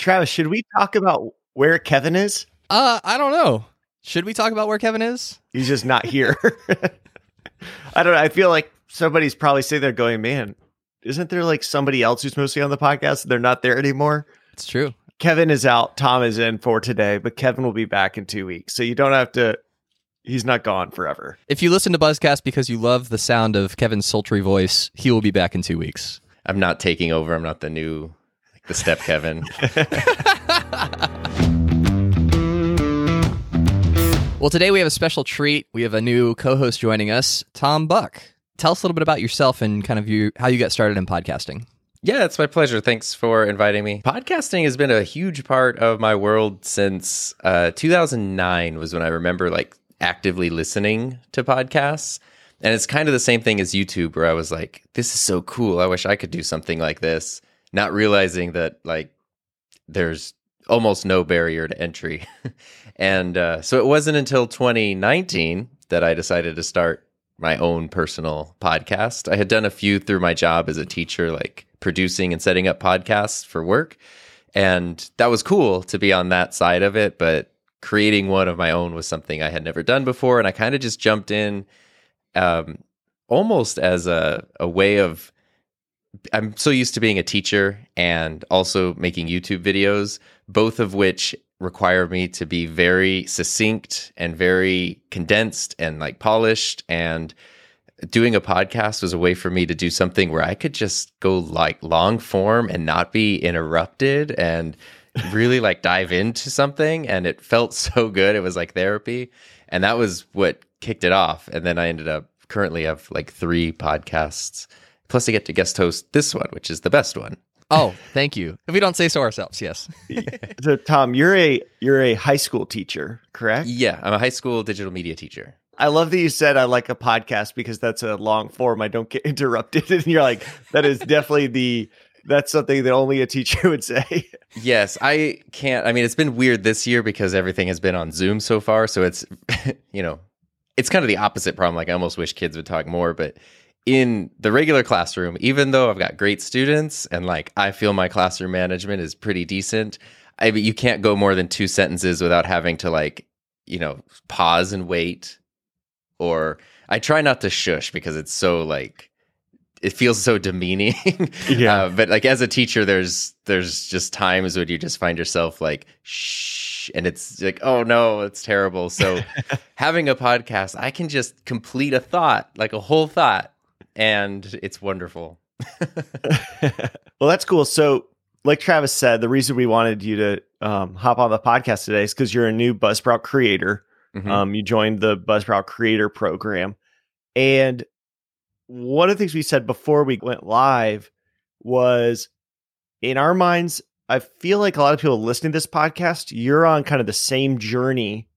Travis, should we talk about where Kevin is? Uh, I don't know. Should we talk about where Kevin is? He's just not here. I don't know. I feel like somebody's probably sitting there going, man, isn't there like somebody else who's mostly on the podcast? They're not there anymore. It's true. Kevin is out. Tom is in for today, but Kevin will be back in two weeks. So you don't have to, he's not gone forever. If you listen to Buzzcast because you love the sound of Kevin's sultry voice, he will be back in two weeks. I'm not taking over. I'm not the new, the step Kevin. Well, today we have a special treat. We have a new co-host joining us, Tom Buck. Tell us a little bit about yourself and kind of you how you got started in podcasting. Yeah, it's my pleasure. Thanks for inviting me. Podcasting has been a huge part of my world since uh, 2009 was when I remember like actively listening to podcasts. And it's kind of the same thing as YouTube where I was like, this is so cool. I wish I could do something like this, not realizing that like there's almost no barrier to entry. and uh, so it wasn't until 2019 that I decided to start my own personal podcast. I had done a few through my job as a teacher, like producing and setting up podcasts for work. And that was cool to be on that side of it. But creating one of my own was something I had never done before. And I kind of just jumped in um, almost as a, a way of I'm so used to being a teacher and also making YouTube videos, both of which require me to be very succinct and very condensed and like polished. And doing a podcast was a way for me to do something where I could just go like long form and not be interrupted and really like dive into something. And it felt so good. It was like therapy. And that was what kicked it off. And then I ended up currently have like 3 podcasts Plus, I get to guest host this one, which is the best one. Oh, thank you. If we don't say so ourselves, yes. so, Tom, you're a you're a high school teacher, correct? Yeah, I'm a high school digital media teacher. I love that you said I like a podcast because that's a long form. I don't get interrupted, and you're like, that is definitely the that's something that only a teacher would say. yes, I can't. I mean, it's been weird this year because everything has been on Zoom so far. So it's, you know, it's kind of the opposite problem. Like I almost wish kids would talk more, but in the regular classroom, even though I've got great students and like I feel my classroom management is pretty decent, I mean, you can't go more than two sentences without having to like, you know, pause and wait. Or I try not to shush because it's so like it feels so demeaning. yeah. Uh, but like as a teacher, there's there's just times when you just find yourself like shh, and it's like oh no, it's terrible. So having a podcast, I can just complete a thought, like a whole thought, and it's wonderful. well, that's cool. So, like Travis said, the reason we wanted you to um, hop on the podcast today is because you're a new Buzzsprout creator. Mm-hmm. Um, you joined the Buzzsprout Creator Program, and one of the things we said before we went live was, in our minds, I feel like a lot of people listening to this podcast, you're on kind of the same journey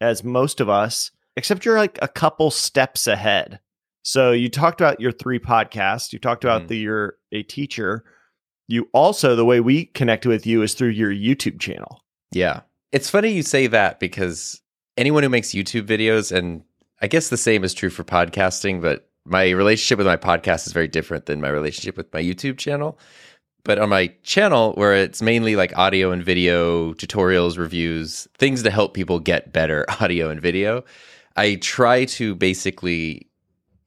as most of us, except you're like a couple steps ahead. So you talked about your three podcasts. You talked about mm. the you're a teacher. You also the way we connect with you is through your YouTube channel. Yeah. It's funny you say that because anyone who makes YouTube videos and I guess the same is true for podcasting, but my relationship with my podcast is very different than my relationship with my YouTube channel. But on my channel, where it's mainly like audio and video, tutorials, reviews, things to help people get better audio and video, I try to basically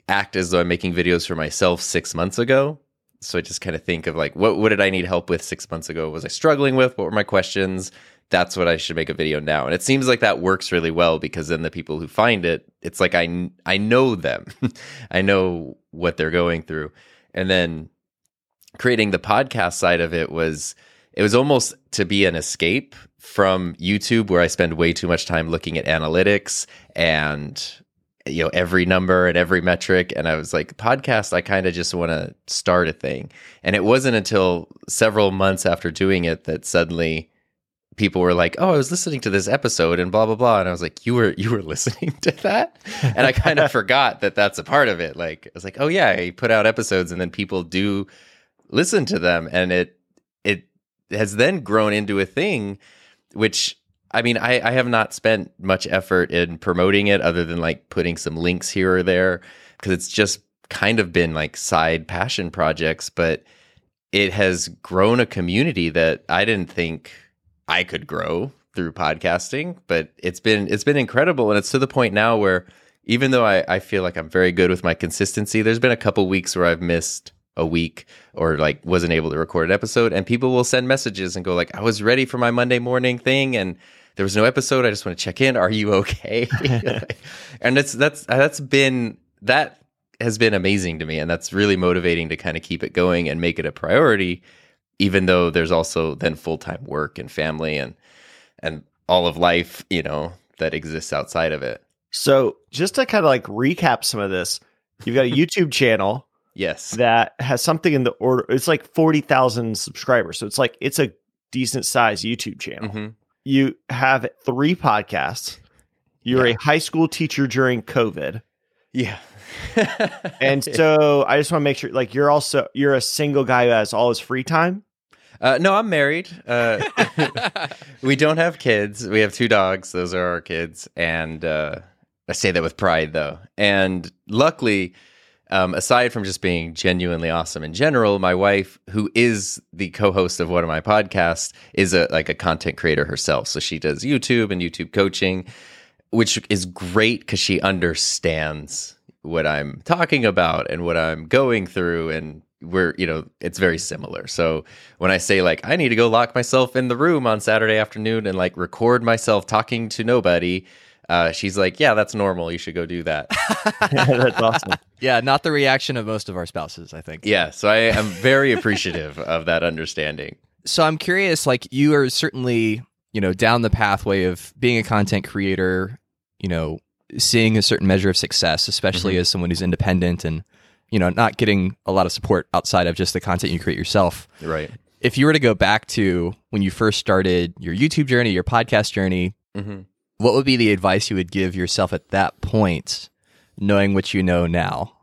act as though I'm making videos for myself six months ago. So I just kind of think of like, what, what did I need help with six months ago? Was I struggling with? What were my questions? That's what I should make a video now. And it seems like that works really well because then the people who find it, it's like I, I know them. I know what they're going through. And then creating the podcast side of it was, it was almost to be an escape from YouTube where I spend way too much time looking at analytics and you know every number and every metric. And i was like podcast i kind of just want to start a thing. And it wasn't until several months after doing it that suddenly people were like oh i was listening to this episode and blah blah blah. And i was like you were you were listening to that? And i kind of forgot that that's a part of it. Like i was like oh yeah he put out episodes and then people do listen to them. And it it has then grown into a thing which I mean, I, I have not spent much effort in promoting it other than like putting some links here or there because it's just kind of been like side passion projects. But it has grown a community that I didn't think I could grow through podcasting, but it's been it's been incredible and it's to the point now where even though I, I feel like I'm very good with my consistency, there's been a couple weeks where I've missed a week or like wasn't able to record an episode and people will send messages and go like I was ready for my Monday morning thing and there was no episode. I just want to check in. Are you okay? and it's that's that's been that has been amazing to me and that's really motivating to kind of keep it going and make it a priority even though there's also then full-time work and family and and all of life, you know, that exists outside of it. So, just to kind of like recap some of this, you've got a YouTube channel Yes. that has something in the order it's like 40,000 subscribers. So it's like it's a decent sized YouTube channel. Mhm. You have three podcasts. You're Yeah. a high school teacher during COVID. Yeah. And so I just want to make sure like you're also you're a single guy who has all his free time. Uh, no, I'm married. Uh, we don't have kids. We have two dogs. Those are our kids. And uh, I say that with pride, though. And luckily, um, aside from just being genuinely awesome in general, my wife, who is the co-host of one of my podcasts, is a like a content creator herself. So she does YouTube and YouTube coaching, which is great because she understands what I'm talking about and what I'm going through and we're you know it's very similar so when i say like i need to go lock myself in the room on saturday afternoon and like record myself talking to nobody uh, she's like yeah that's normal you should go do that That's awesome. yeah, not the reaction of most of our spouses, I think. yeah so i am very appreciative of that understanding So I'm curious, like you are certainly, you know, down the pathway of being a content creator, you know, seeing a certain measure of success, especially as someone who's independent and, you know, not getting a lot of support outside of just the content you create yourself. right If you were to go back to when you first started your YouTube journey, your podcast journey, hmm what would be the advice you would give yourself at that point, knowing what you know now?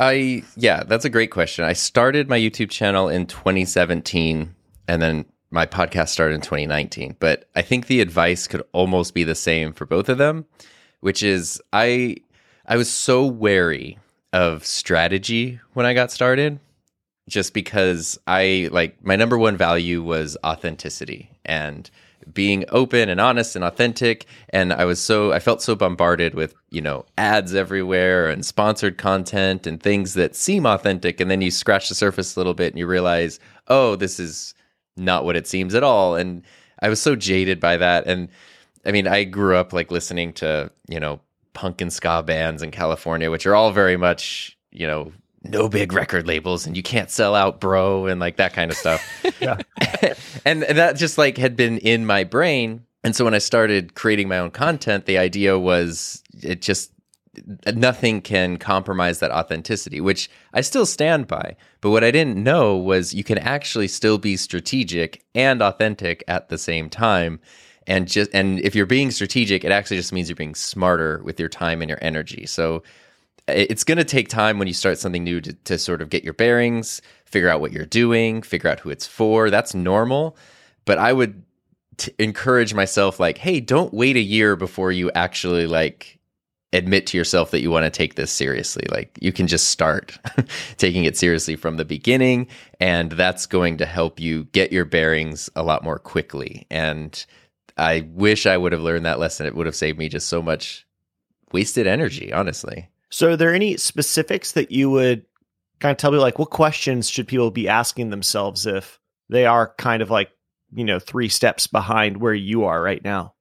I yeah, that's a great question. I started my YouTube channel in 2017 and then my podcast started in 2019, but I think the advice could almost be the same for both of them, which is I I was so wary of strategy when I got started just because I like my number one value was authenticity and being open and honest and authentic. And I was so I felt so bombarded with, you know, ads everywhere and sponsored content and things that seem authentic. And then you scratch the surface a little bit and you realize, "Oh, this is not what it seems at all." And I was so jaded by that. And I mean, I grew up like listening to, you know, punk and ska bands in California, which are all very much, you know, no big record labels and you can't sell out, bro, and like that kind of stuff. Yeah. and, and that just like had been in my brain. And so when I started creating my own content, the idea was it just nothing can compromise that authenticity, which I still stand by. But what I didn't know was you can actually still be strategic and authentic at the same time. And just and if you're being strategic, it actually just means you're being smarter with your time and your energy. So it's going to take time when you start something new to, to sort of get your bearings, figure out what you're doing, figure out who it's for. That's normal. But I would t- encourage myself, like, hey, don't wait a year before you actually like admit to yourself that you want to take this seriously. Like, you can just start taking it seriously from the beginning, and that's going to help you get your bearings a lot more quickly. And I wish I would have learned that lesson. It would have saved me just so much wasted energy, honestly. So, are there any specifics that you would kind of tell me, like, what questions should people be asking themselves if they are kind of like, you know, three steps behind where you are right now?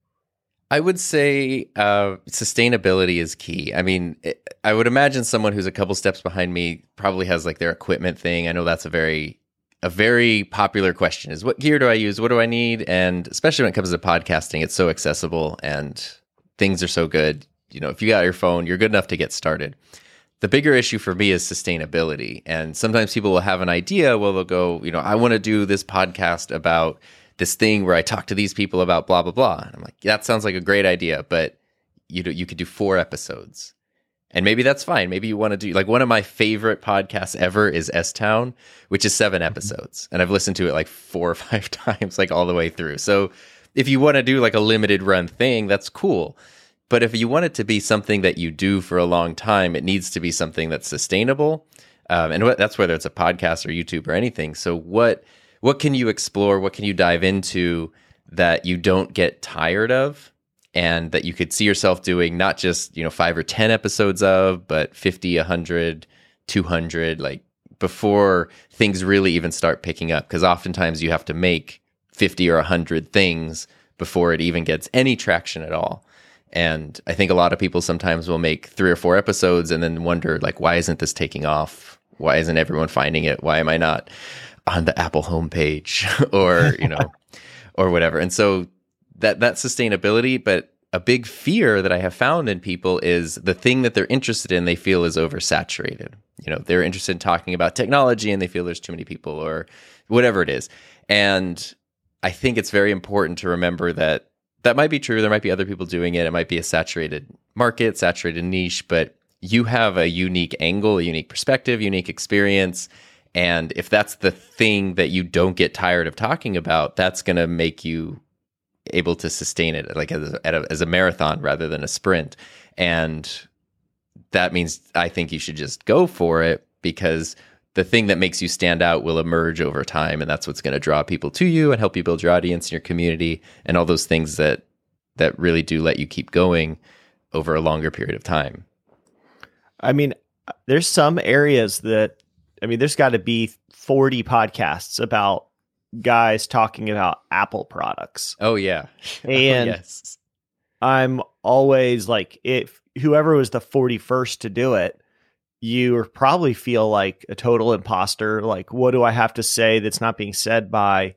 I would say uh, sustainability is key. I mean, it, I would imagine someone who's a couple steps behind me probably has like their equipment thing. I know that's a very a very popular question is what gear do I use? What do I need? And especially when it comes to podcasting, it's so accessible and things are so good. You know, if you got your phone, you're good enough to get started. The bigger issue for me is sustainability. And sometimes people will have an idea, well, they'll go, you know, I want to do this podcast about this thing where I talk to these people about blah blah blah. And I'm like, that sounds like a great idea, but you do, you could do four episodes, and maybe that's fine. Maybe you want to do like one of my favorite podcasts ever is S Town, which is seven mm-hmm. episodes, and I've listened to it like four or five times, like all the way through. So if you want to do like a limited run thing, that's cool. But if you want it to be something that you do for a long time, it needs to be something that's sustainable. um, and that's whether it's a podcast or YouTube or anything. So what what can you explore? What can you dive into that you don't get tired of? And that you could see yourself doing not just, you know, five or 10 episodes of, but 50, 100, 200, like before things really even start picking up. Cause oftentimes you have to make 50 or 100 things before it even gets any traction at all. And I think a lot of people sometimes will make three or four episodes and then wonder, like, why isn't this taking off? Why isn't everyone finding it? Why am I not on the Apple homepage or, you know, or whatever? And so that, that sustainability, but a big fear that I have found in people is the thing that they're interested in, they feel is oversaturated. You know, they're interested in talking about technology and they feel there's too many people or whatever it is. And I think it's very important to remember that that might be true. There might be other people doing it. It might be a saturated market, saturated niche, but you have a unique angle, a unique perspective, unique experience. And if that's the thing that you don't get tired of talking about, that's going to make you able to sustain it like as a, as a marathon rather than a sprint. And that means I think you should just go for it because the thing that makes you stand out will emerge over time and that's what's going to draw people to you and help you build your audience and your community and all those things that that really do let you keep going over a longer period of time. I mean there's some areas that i mean there's got to be 40 podcasts about guys talking about apple products. Oh yeah. Oh, and yes. I'm always like if whoever was the 41st to do it you probably feel like a total imposter. Like, what do I have to say that's not being said by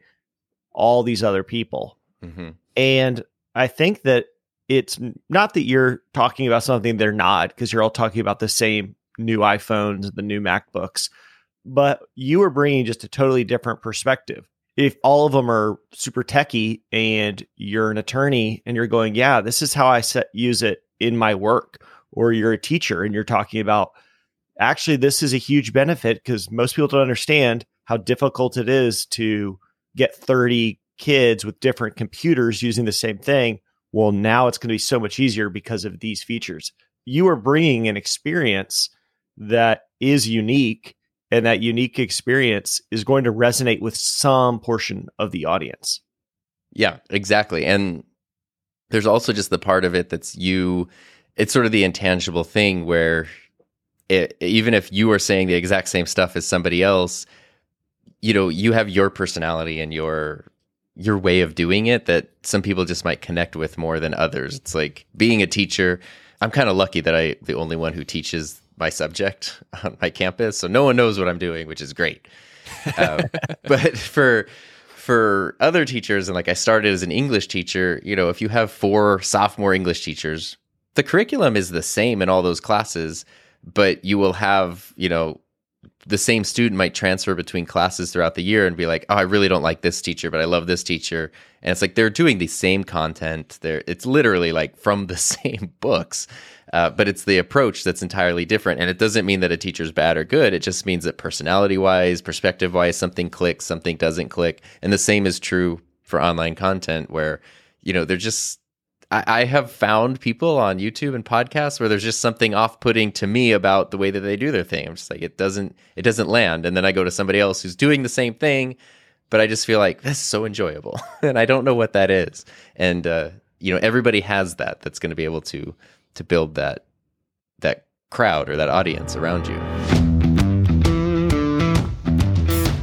all these other people? Mm-hmm. And I think that it's not that you're talking about something they're not, because you're all talking about the same new iPhones, the new MacBooks, but you are bringing just a totally different perspective. If all of them are super techy and you're an attorney and you're going, yeah, this is how I set, use it in my work, or you're a teacher and you're talking about actually this is a huge benefit because most people don't understand how difficult it is to get 30 kids with different computers using the same thing. Well now it's going to be so much easier because of these features. You are bringing an experience that is unique and that unique experience is going to resonate with some portion of the audience. Yeah exactly and there's also just the part of it that's you it's sort of the intangible thing where it, even if you are saying the exact same stuff as somebody else, you know, you have your personality and your your way of doing it that some people just might connect with more than others. It's like being a teacher. I'm kind of lucky that I the only one who teaches my subject on my campus, so no one knows what I'm doing, which is great. Um, but for for other teachers, and like I started as an English teacher, you know, if you have four sophomore English teachers, the curriculum is the same in all those classes but you will have, you know, the same student might transfer between classes throughout the year and be like, "Oh, I really don't like this teacher, but I love this teacher." And it's like they're doing the same content. They're it's literally like from the same books, uh, but it's the approach that's entirely different. And it doesn't mean that a teacher's bad or good. It just means that personality wise, perspective wise, something clicks, something doesn't click. And the same is true for online content, where you know they're just I, I have found people on YouTube and podcasts where there's just something off-putting to me about the way that they do their thing. I'm just like, it doesn't, it doesn't land. And then I go to somebody else who's doing the same thing, but I just feel like that's so enjoyable, and I don't know what that is. And uh, you know, everybody has that. That's going to be able to to build that that crowd or that audience around you.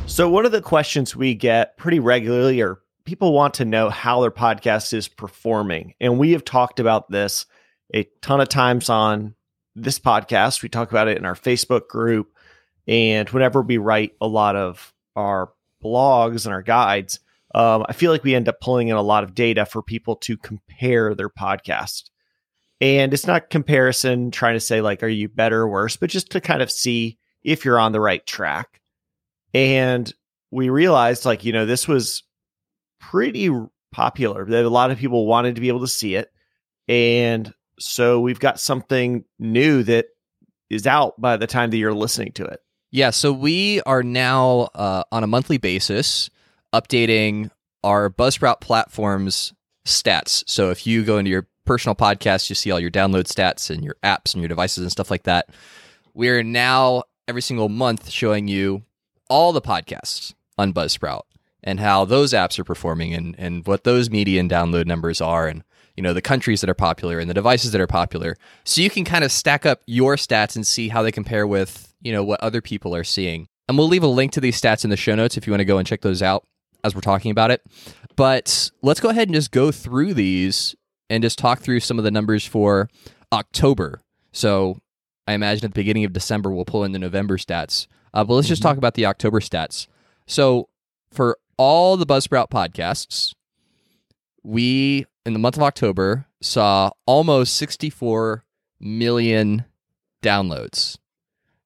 So, one of the questions we get pretty regularly are people want to know how their podcast is performing. And we have talked about this a ton of times on this podcast. We talk about it in our Facebook group. And whenever we write a lot of our blogs and our guides, um, I feel like we end up pulling in a lot of data for people to compare their podcast. And it's not comparison trying to say, like, are you better or worse, but just to kind of see if you're on the right track. And we realized, like, you know, this was pretty popular. That a lot of people wanted to be able to see it, and so we've got something new that is out by the time that you're listening to it. Yeah, so we are now uh, on a monthly basis updating our Buzzsprout platform's stats. So if you go into your personal podcast, you see all your download stats and your apps and your devices and stuff like that. We're now every single month showing you all the podcasts on Buzzsprout and how those apps are performing and, and what those median download numbers are and you know the countries that are popular and the devices that are popular. So you can kind of stack up your stats and see how they compare with you know what other people are seeing. And we'll leave a link to these stats in the show notes if you want to go and check those out as we're talking about it. But let's go ahead and just go through these and just talk through some of the numbers for october. So i imagine at the beginning of december we'll pull in the november stats. Uh, but let's just talk about the october stats. So for all the buzzsprout podcasts we in the month of October saw almost 64 million downloads,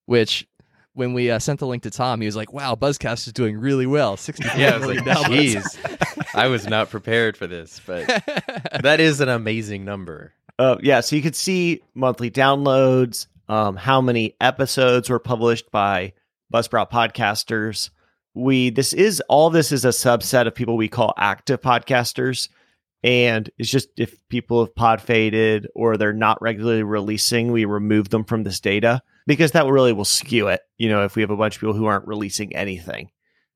which when we uh, sent the link to Tom, he was like, "Wow, Buzzcast is doing really well." 64 Yeah, I was like, downloads. jeez, I was not prepared for this, but that is an amazing number. Uh, yeah, so you could see monthly downloads, um, how many episodes were published by Buzzsprout podcasters. We this is all this is a subset of people we call active podcasters, and it's just if people have pod faded or they're not regularly releasing, we remove them from this data because that really will skew it. You know, if we have a bunch of people who aren't releasing anything.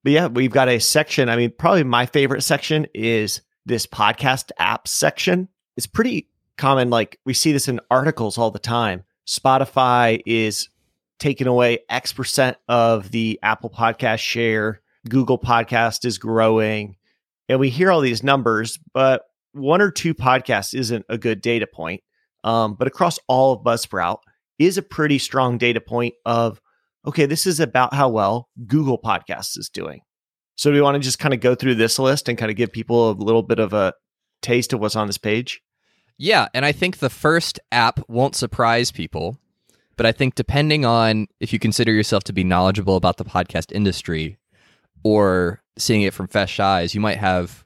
But yeah, we've got a section. I mean, probably my favorite section is this podcast app section. It's pretty common. Like we see this in articles all the time. Spotify is taking away X percent of the Apple podcast share. Google podcast is growing. And we hear all these numbers, but one or two podcasts isn't a good data point. Um, but across all of Buzzsprout is a pretty strong data point of, okay, this is about how well Google Podcasts is doing. So do we want to just kind of go through this list and kind of give people a little bit of a taste of what's on this page? Yeah, and I think the first app won't surprise people, but I think depending on if you consider yourself to be knowledgeable about the podcast industry or seeing it from fresh eyes, you might have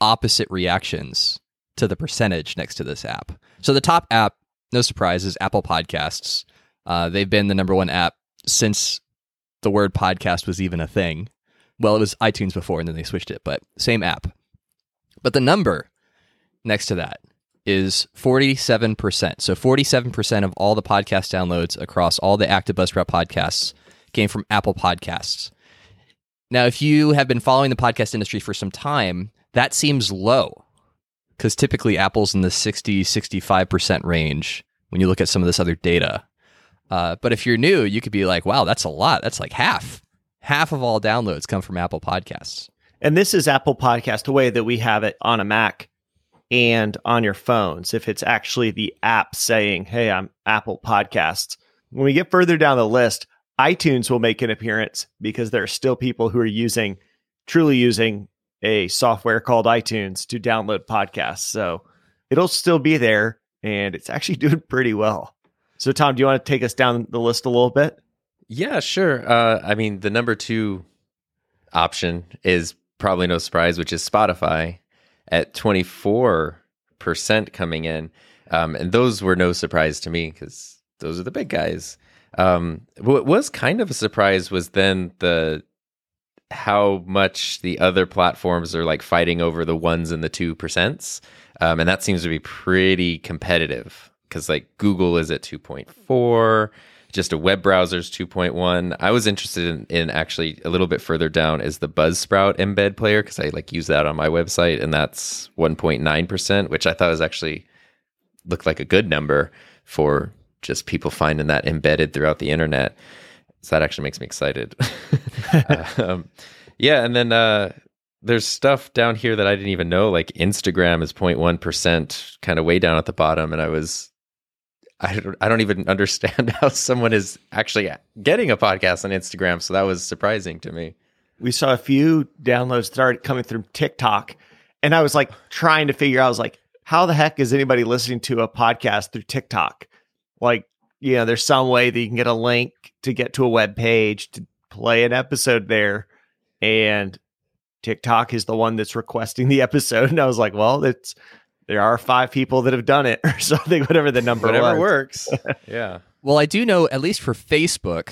opposite reactions to the percentage next to this app. So the top app, no surprise, is Apple Podcasts. Uh, they've been the number one app since the word podcast was even a thing. Well, it was iTunes before, and then they switched it, but same app. But the number next to that is 47%. So 47% of all the podcast downloads across all the active Buzzsprout podcasts came from Apple Podcasts. Now, if you have been following the podcast industry for some time, that seems low because typically Apple's in the 60, 65% range when you look at some of this other data. Uh, but if you're new, you could be like, wow, that's a lot. That's like half. Half of all downloads come from Apple Podcasts. And this is Apple Podcast, the way that we have it on a Mac and on your phones. If it's actually the app saying, hey, I'm Apple Podcasts. When we get further down the list, iTunes will make an appearance because there are still people who are using, truly using a software called iTunes to download podcasts. So it'll still be there and it's actually doing pretty well. So, Tom, do you want to take us down the list a little bit? Yeah, sure. Uh, I mean, the number two option is probably no surprise, which is Spotify at 24% coming in. Um, and those were no surprise to me because those are the big guys. Um, what was kind of a surprise was then the how much the other platforms are like fighting over the ones and the two percents. Um, and that seems to be pretty competitive because like Google is at 2.4, just a web browsers 2.1. I was interested in, in actually a little bit further down is the Buzzsprout embed player because I like use that on my website and that's 1.9%, which I thought was actually looked like a good number for just people finding that embedded throughout the internet. So that actually makes me excited. um, yeah, and then uh, there's stuff down here that I didn't even know. Like Instagram is 0.1 percent, kind of way down at the bottom, and I was. I don't, I don't even understand how someone is actually getting a podcast on Instagram. So that was surprising to me. We saw a few downloads start coming through TikTok, and I was like trying to figure out, I was like, how the heck is anybody listening to a podcast through TikTok? Like, you know, there's some way that you can get a link to get to a web page to play an episode there. And TikTok is the one that's requesting the episode. And I was like, well, it's there are five people that have done it or something, whatever the number Whatever was. works. yeah. Well, I do know, at least for Facebook,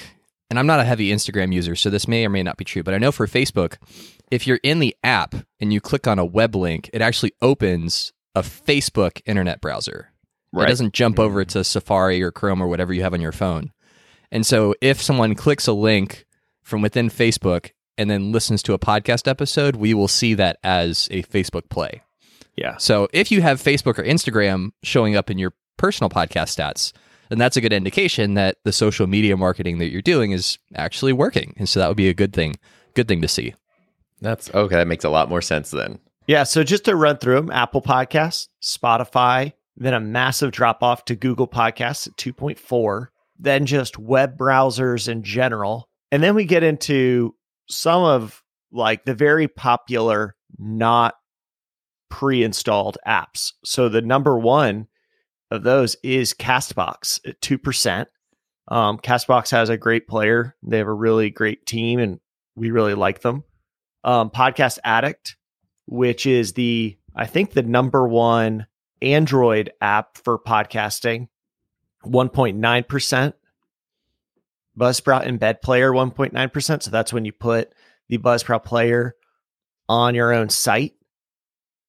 and I'm not a heavy Instagram user, so this may or may not be true, but I know for Facebook, if you're in the app and you click on a web link, it actually opens a Facebook internet browser. Right. It doesn't jump over to Safari or Chrome or whatever you have on your phone. And so if someone clicks a link from within Facebook and then listens to a podcast episode, we will see that as a Facebook play. Yeah. So if you have Facebook or Instagram showing up in your personal podcast stats, then that's a good indication that the social media marketing that you're doing is actually working. And so that would be a good thing, good thing to see. That's okay. That makes a lot more sense then. Yeah. So just to run through them Apple Podcasts, Spotify, then a massive drop off to Google Podcasts at 2.4, then just web browsers in general. And then we get into some of like the very popular, not pre installed apps. So the number one of those is Castbox at 2%. Um, Castbox has a great player. They have a really great team, and we really like them. Um, Podcast Addict, which is the, I think, the number one Android app for podcasting, 1.9%. Buzzsprout Embed Player, 1.9%. So that's when you put the Buzzsprout Player on your own site.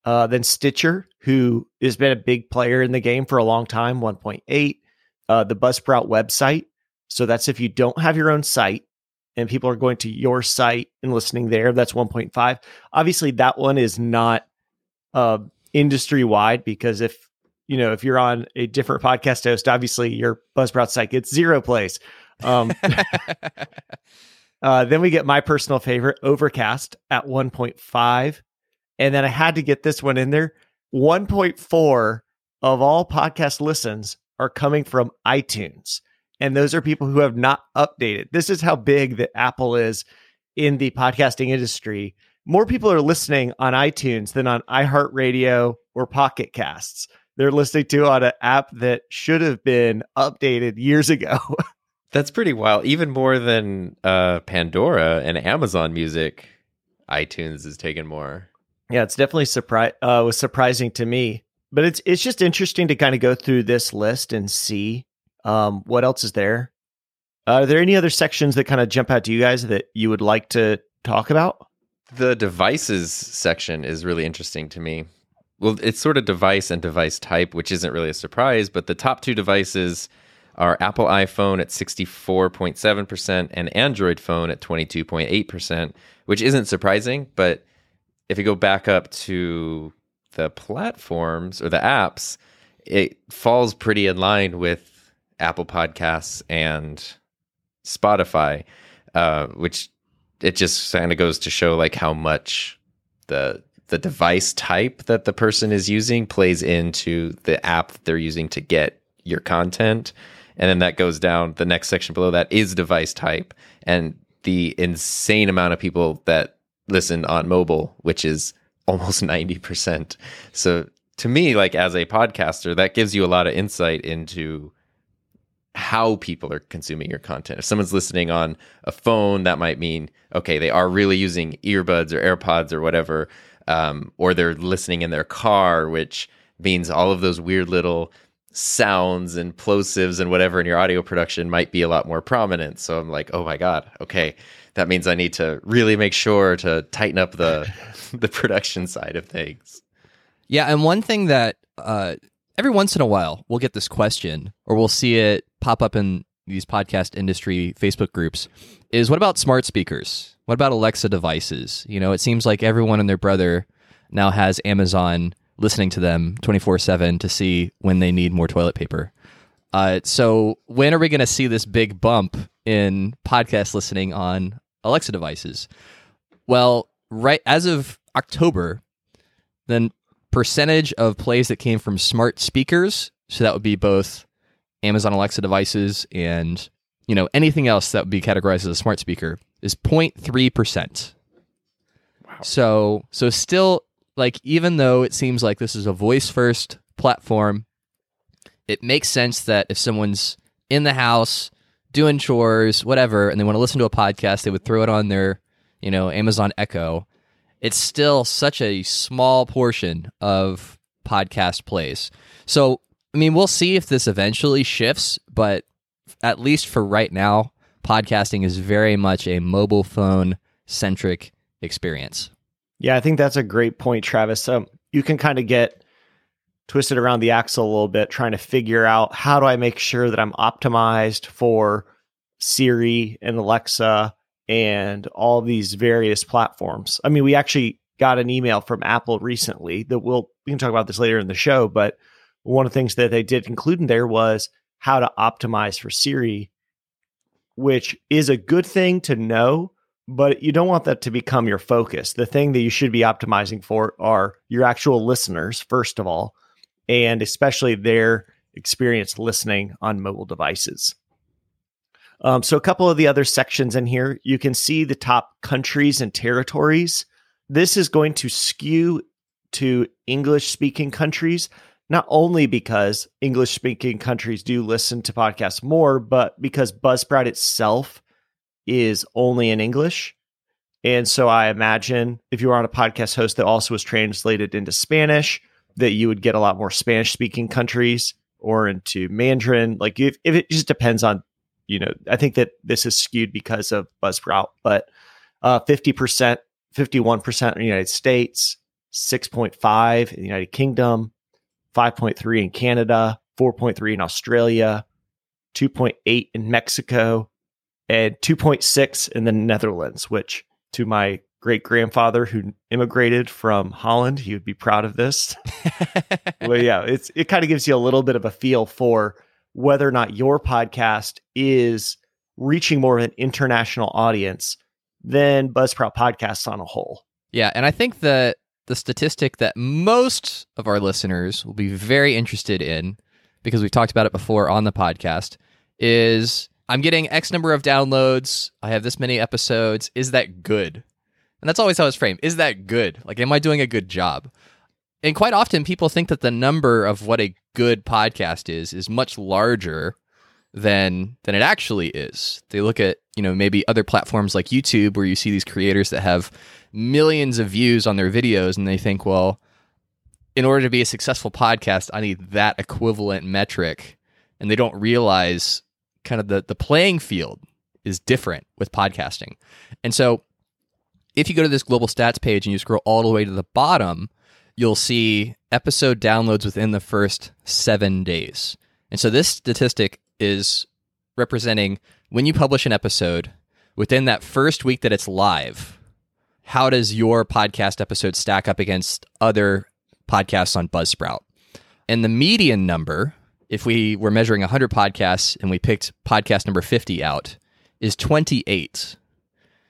Uh, then Stitcher, who has been a big player in the game for a long time, 1.8. Uh, the Buzzsprout website. So that's if you don't have your own site and people are going to your site and listening there, that's 1.5. Obviously, that one is not uh, industry wide because if you know if you're on a different podcast host, obviously your Buzzsprout site gets zero plays. Um, uh, then we get my personal favorite, Overcast, at 1.5. And then I had to get this one in there. 1.4 of all podcast listens are coming from iTunes. And those are people who have not updated. This is how big that Apple is in the podcasting industry. More people are listening on iTunes than on iHeartRadio or Pocket Casts. They're listening to on an app that should have been updated years ago. That's pretty wild. Even more than uh, Pandora and Amazon Music, iTunes is taking more. Yeah, it's definitely surprise uh, was surprising to me, but it's it's just interesting to kind of go through this list and see um, what else is there. Are there any other sections that kind of jump out to you guys that you would like to talk about? The devices section is really interesting to me. Well, it's sort of device and device type, which isn't really a surprise, but the top two devices are Apple iPhone at 64.7% and Android phone at 22.8%, which isn't surprising, but if you go back up to the platforms or the apps, it falls pretty in line with Apple Podcasts and Spotify, uh, which it just kind of goes to show like how much the the device type that the person is using plays into the app that they're using to get your content. And then that goes down. The next section below that is device type and the insane amount of people that listen on mobile, which is almost 90%. So to me, like as a podcaster, that gives you a lot of insight into how people are consuming your content. If someone's listening on a phone, that might mean, okay, they are really using earbuds or AirPods or whatever, um, or they're listening in their car, which means all of those weird little sounds and plosives and whatever in your audio production might be a lot more prominent. So I'm like, oh my God, okay, that means I need to really make sure to tighten up the the production side of things. Yeah, and one thing that uh, every once in a while we'll get this question or we'll see it pop up in these podcast industry Facebook groups is what about smart speakers? What about Alexa devices? You know, it seems like everyone and their brother now has Amazon listening to them 24 7 to see when they need more toilet paper. Uh, so, when are we going to see this big bump in podcast listening on Alexa devices? Well, right as of October, then percentage of plays that came from smart speakers, so that would be both Amazon Alexa devices and you know anything else that would be categorized as a smart speaker is 0.3%. Wow. So so still like even though it seems like this is a voice first platform, it makes sense that if someone's in the house doing chores, whatever, and they want to listen to a podcast, they would throw it on their, you know, Amazon Echo. It's still such a small portion of podcast plays. So, I mean, we'll see if this eventually shifts, but at least for right now, podcasting is very much a mobile phone centric experience. Yeah, I think that's a great point, Travis. Um, you can kind of get twisted around the axle a little bit trying to figure out how do I make sure that I'm optimized for Siri and Alexa and all these various platforms. I mean, we actually got an email from Apple recently that we'll we can talk about this later in the show, but one of the things that they did include in there was how to optimize for Siri, which is a good thing to know, but you don't want that to become your focus. The thing that you should be optimizing for are your actual listeners, first of all, and especially their experience listening on mobile devices. Um, so, a couple of the other sections in here, you can see the top countries and territories. This is going to skew to English speaking countries, not only because English speaking countries do listen to podcasts more, but because Buzzsprout itself is only in English. And so I imagine if you were on a podcast host that also was translated into Spanish, that you would get a lot more Spanish speaking countries or into Mandarin. Like if, if it just depends on, you know, I think that this is skewed because of Buzzsprout, but uh, 50%, 51% in the United States, 6.5 in the United Kingdom, 5.3 in Canada, 4.3 in Australia, 2.8 in Mexico, and 2.6 in the Netherlands, which to my great grandfather who immigrated from Holland, he would be proud of this. well, yeah, it's it kind of gives you a little bit of a feel for whether or not your podcast is reaching more of an international audience than Buzzsprout podcasts on a whole. Yeah, and I think that the statistic that most of our listeners will be very interested in, because we've talked about it before on the podcast, is I'm getting X number of downloads. I have this many episodes. Is that good? And that's always how it's framed. Is that good? Like, am I doing a good job? And quite often people think that the number of what a good podcast is is much larger than than it actually is. They look at, you know, maybe other platforms like YouTube where you see these creators that have millions of views on their videos and they think, well, in order to be a successful podcast, I need that equivalent metric. And they don't realize kind of the, the playing field is different with podcasting. And so if you go to this global stats page and you scroll all the way to the bottom, you'll see episode downloads within the first seven days. And so this statistic is representing when you publish an episode within that first week that it's live how does your podcast episode stack up against other podcasts on Buzzsprout? And the median number, if we were measuring 100 podcasts and we picked podcast number 50 out, is 28.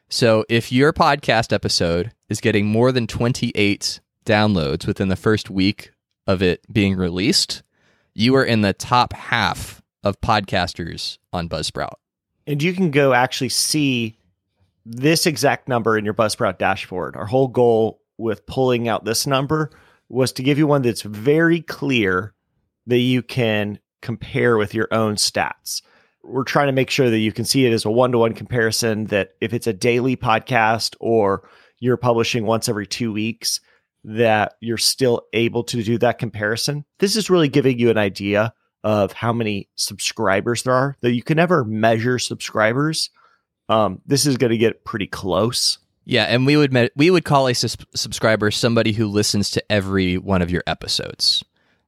So if your podcast episode is getting more than 28 downloads within the first week of it being released, you are in the top half of podcasters on Buzzsprout. And you can go actually see this exact number in your Buzzsprout dashboard. Our whole goal with pulling out this number was to give you one that's very clear that you can compare with your own stats. We're trying to make sure that you can see it as a one to one comparison, that if it's a daily podcast or you're publishing once every two weeks, that you're still able to do that comparison. This is really giving you an idea of how many subscribers there are, though you can never measure subscribers um, this is going to get pretty close. Yeah, and we would we would call a sus- subscriber somebody who listens to every one of your episodes.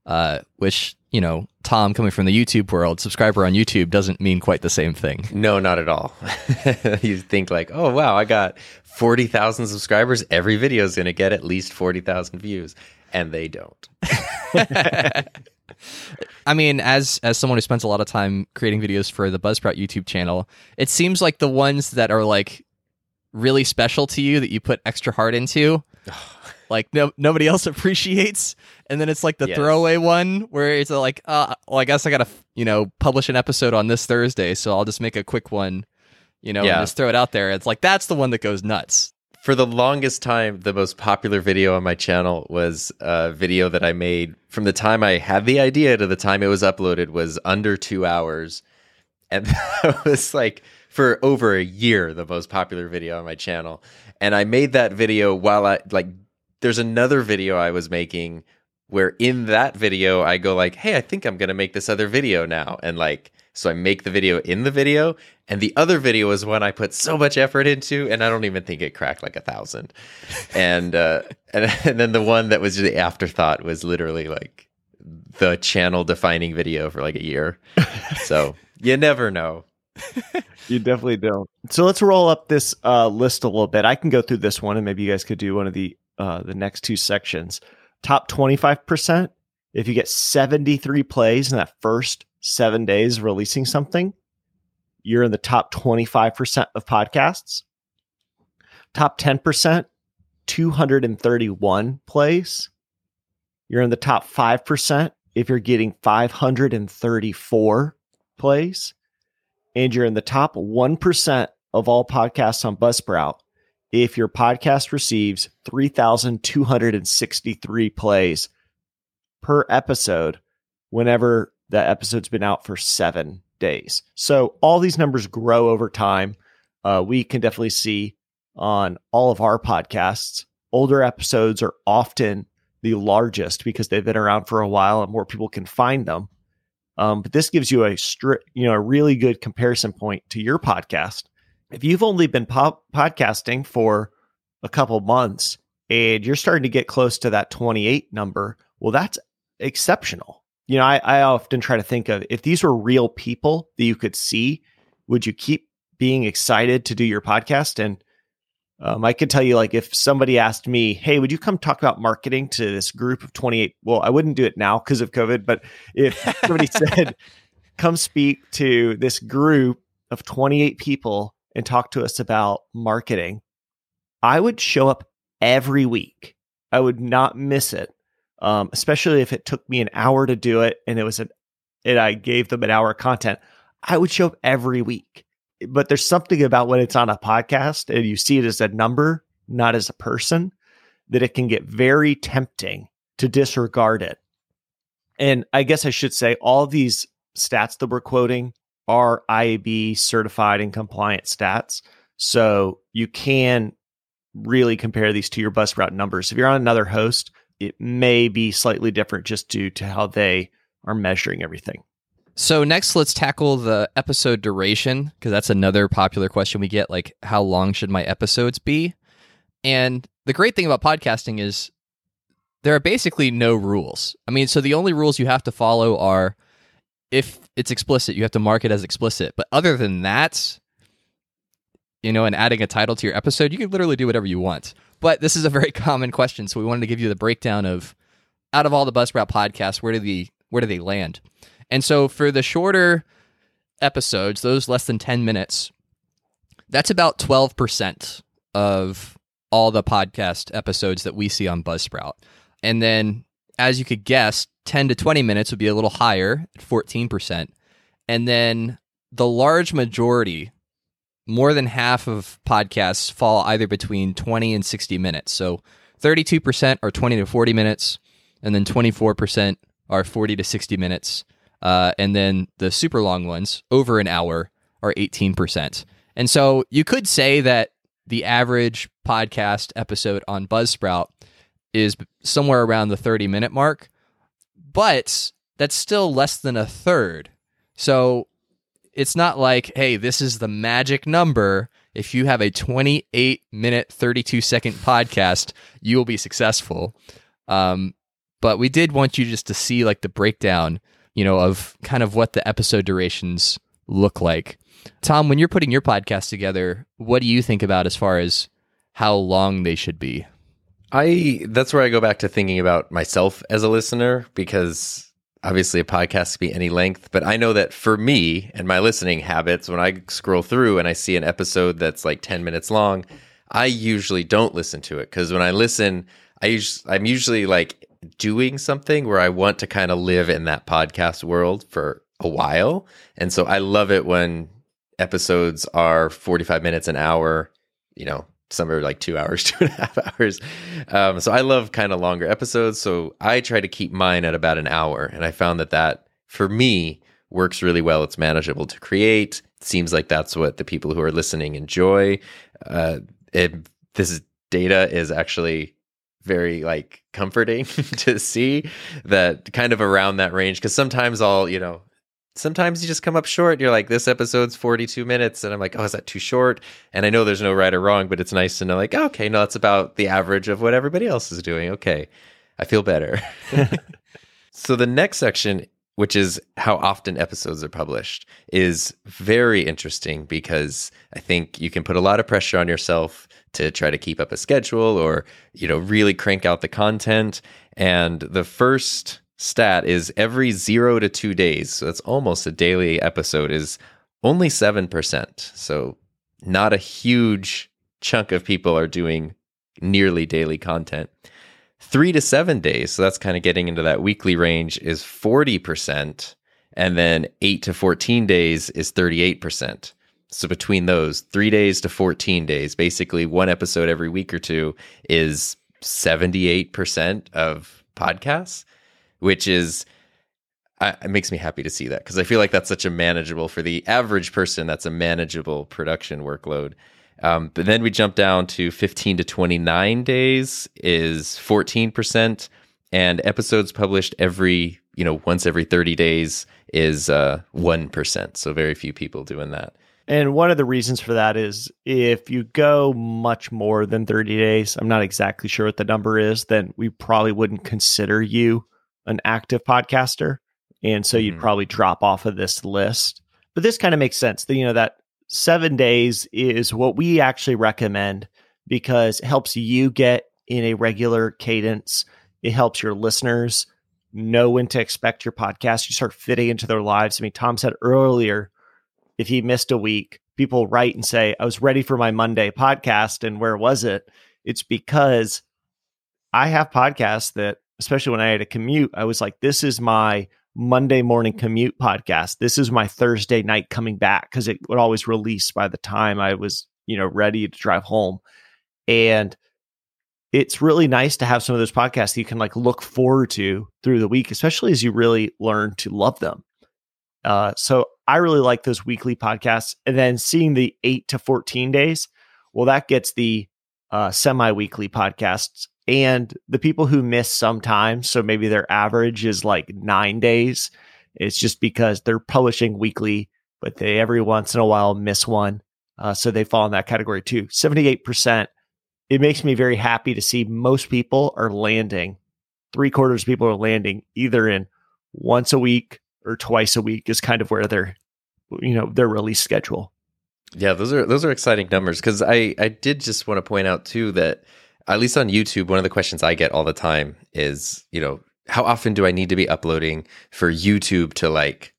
Uh, which you know, Tom coming from the YouTube world, subscriber on YouTube doesn't mean quite the same thing. No, not at all. you think like, oh wow, I got forty thousand subscribers. Every video is going to get at least forty thousand views, and they don't. I mean, as as someone who spends a lot of time creating videos for the Buzzsprout YouTube channel, it seems like the ones that are like really special to you that you put extra heart into, like no nobody else appreciates, and then it's like the yes. throwaway one where it's like, uh, well, I guess I gotta you know publish an episode on this Thursday, so I'll just make a quick one, you know, yeah. and just throw it out there. It's like that's the one that goes nuts for the longest time, the most popular video on my channel was a video that I made from the time I had the idea to the time it was uploaded was under two hours. And that was like for over a year, the most popular video on my channel. And I made that video while I like, there's another video I was making where in that video I go like, "Hey, I think I'm going to make this other video now." And like so I make the video in the video, and the other video is one I put so much effort into, and I don't even think it cracked like a thousand. and uh, and and then the one that was the afterthought was literally like the channel defining video for like a year. so you never know. you definitely don't. So let's roll up this uh, list a little bit. I can go through this one, and maybe you guys could do one of the uh, the next two sections. Top twenty five percent. If you get seventy three plays in that first seven days releasing something, you're in the top twenty five percent of podcasts. Top ten percent, two hundred and thirty one plays. You're in the top five percent if you're getting five hundred and thirty four plays and you're in the top 1% of all podcasts on Buzzsprout if your podcast receives 3,263 plays per episode whenever that episode's been out for seven days. So all these numbers grow over time. Uh, we can definitely see on all of our podcasts, older episodes are often the largest because they've been around for a while and more people can find them. Um, but this gives you a stri- you know a really good comparison point to your podcast. If you've only been podcasting for a couple months and you're starting to get close to that 28 number, well, that's exceptional. You know, I, I often try to think of if these were real people that you could see, would you keep being excited to do your podcast? And um, I could tell you, like, if somebody asked me, "Hey, would you come talk about marketing to this group of 28?" Well, I wouldn't do it now because of COVID. But if somebody said, "Come speak to this group of 28 people and talk to us about marketing," I would show up every week. I would not miss it, um, especially if it took me an hour to do it and it was an, and I gave them an hour of content. I would show up every week but there's something about when it's on a podcast and you see it as a number, not as a person, that it can get very tempting to disregard it. And I guess I should say all these stats that we're quoting are IAB certified and compliant stats. So you can really compare these to your Buzzsprout numbers. If you're on another host, it may be slightly different just due to how they are measuring everything. So next, let's tackle the episode duration because that's another popular question we get. Like, how long should my episodes be? And the great thing about podcasting is there are basically no rules. I mean, so the only rules you have to follow are if it's explicit, you have to mark it as explicit. But other than that, you know, and adding a title to your episode, you can literally do whatever you want. But this is a very common question, so we wanted to give you the breakdown of out of all the Buzzsprout podcasts, where do the where do they land? And so for the shorter episodes, those less than 10 minutes, that's about 12% of all the podcast episodes that we see on Buzzsprout. And then, as you could guess, 10 to 20 minutes would be a little higher at 14%. And then the large majority, more than half of podcasts fall either between 20 and 60 minutes. So 32% are 20 to 40 minutes, and then 24% are 40 to 60 minutes. Uh, and then the super long ones, over an hour, are 18%. And so you could say that the average podcast episode on Buzzsprout is somewhere around the 30 minute mark, but that's still less than a third. So it's not like, hey, this is the magic number. If you have a 28 minute, 32 second podcast, you will be successful. Um, but we did want you just to see like the breakdown you know, of kind of what the episode durations look like. Tom, when you're putting your podcast together, what do you think about as far as how long they should be? I that's where I go back to thinking about myself as a listener because obviously a podcast can be any length, but I know that for me and my listening habits, when I scroll through and I see an episode that's like 10 minutes long, I usually don't listen to it because when I listen, I us- I'm usually like doing something where I want to kind of live in that podcast world for a while. And so I love it when episodes are 45 minutes, an hour, you know, some are like two hours, two and a half hours. Um, so I love kind of longer episodes. So I try to keep mine at about an hour. And I found that that for me works really well. It's manageable to create. It seems like that's what the people who are listening enjoy. Uh, it, this data is actually very like comforting to see that kind of around that range. Because sometimes I'll you know sometimes you just come up short. You're like this episode's 42 minutes and I'm like oh is that too short? And I know there's no right or wrong but it's nice to know like okay no that's about the average of what everybody else is doing. Okay I feel better. So the next section which is how often episodes are published, is very interesting because I think you can put a lot of pressure on yourself to try to keep up a schedule or, you know, really crank out the content. And the first stat is every zero to two days, so that's almost a daily episode, is only 7%. So not a huge chunk of people are doing nearly daily content. Three to seven days, so that's kind of getting into that weekly range, is 40%. And then eight to 14 days is 38%. So between those, three days to 14 days, basically one episode every week or two is 78% of podcasts, which is, I, it makes me happy to see that because I feel like that's such a manageable, for the average person, that's a manageable production workload. Um, but then we jump down to 15 to 29 days is 14%. And episodes published every, you know, once every 30 days is uh, 1%. So very few people doing that. And one of the reasons for that is if you go much more than 30 days, I'm not exactly sure what the number is, then we probably wouldn't consider you an active podcaster. And so you'd mm-hmm. probably drop off of this list. But this kind of makes sense. That, you know, that seven days is what we actually recommend because it helps you get in a regular cadence. It helps your listeners know when to expect your podcast. You start fitting into their lives. I mean, Tom said earlier, if he missed a week, people write and say, I was ready for my Monday podcast. And where was it? It's because I have podcasts that, especially when I had a commute, I was like, this is my Monday morning commute podcast. This is my Thursday night coming back because it would always release by the time I was, you know, ready to drive home. And it's really nice to have some of those podcasts you can like look forward to through the week, especially as you really learn to love them. Uh, so I really like those weekly podcasts. And then seeing the eight to 14 days, well, that gets the uh, semi weekly podcasts and the people who miss sometimes, so maybe their average is like nine days. It's just because they're publishing weekly, but they every once in a while miss one. Uh, so they fall in that category too. 78%. It makes me very happy to see most people are landing, three quarters of people are landing either in once a week or twice a week is kind of where they're, you know, their release schedule. Yeah, those are those are exciting numbers because I I did just want to point out too that at least on YouTube, one of the questions I get all the time is, you know, how often do I need to be uploading for YouTube to like,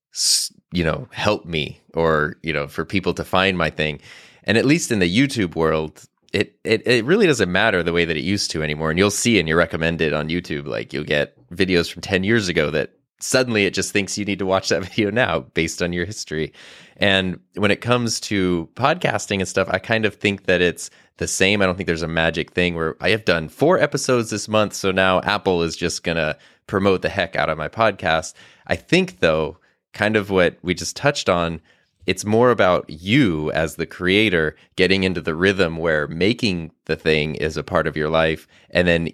you know, help me or, you know, for people to find my thing? And at least in the YouTube world, it, it it really doesn't matter the way that it used to anymore. And you'll see and you're recommended on YouTube, like you'll get videos from 10 years ago that suddenly it just thinks you need to watch that video now based on your history. And when it comes to podcasting and stuff, I kind of think that it's the same. I don't think there's a magic thing where I have done four episodes this month. So now Apple is just going to promote the heck out of my podcast. I think, though, kind of what we just touched on, it's more about you as the creator getting into the rhythm where making the thing is a part of your life. And then,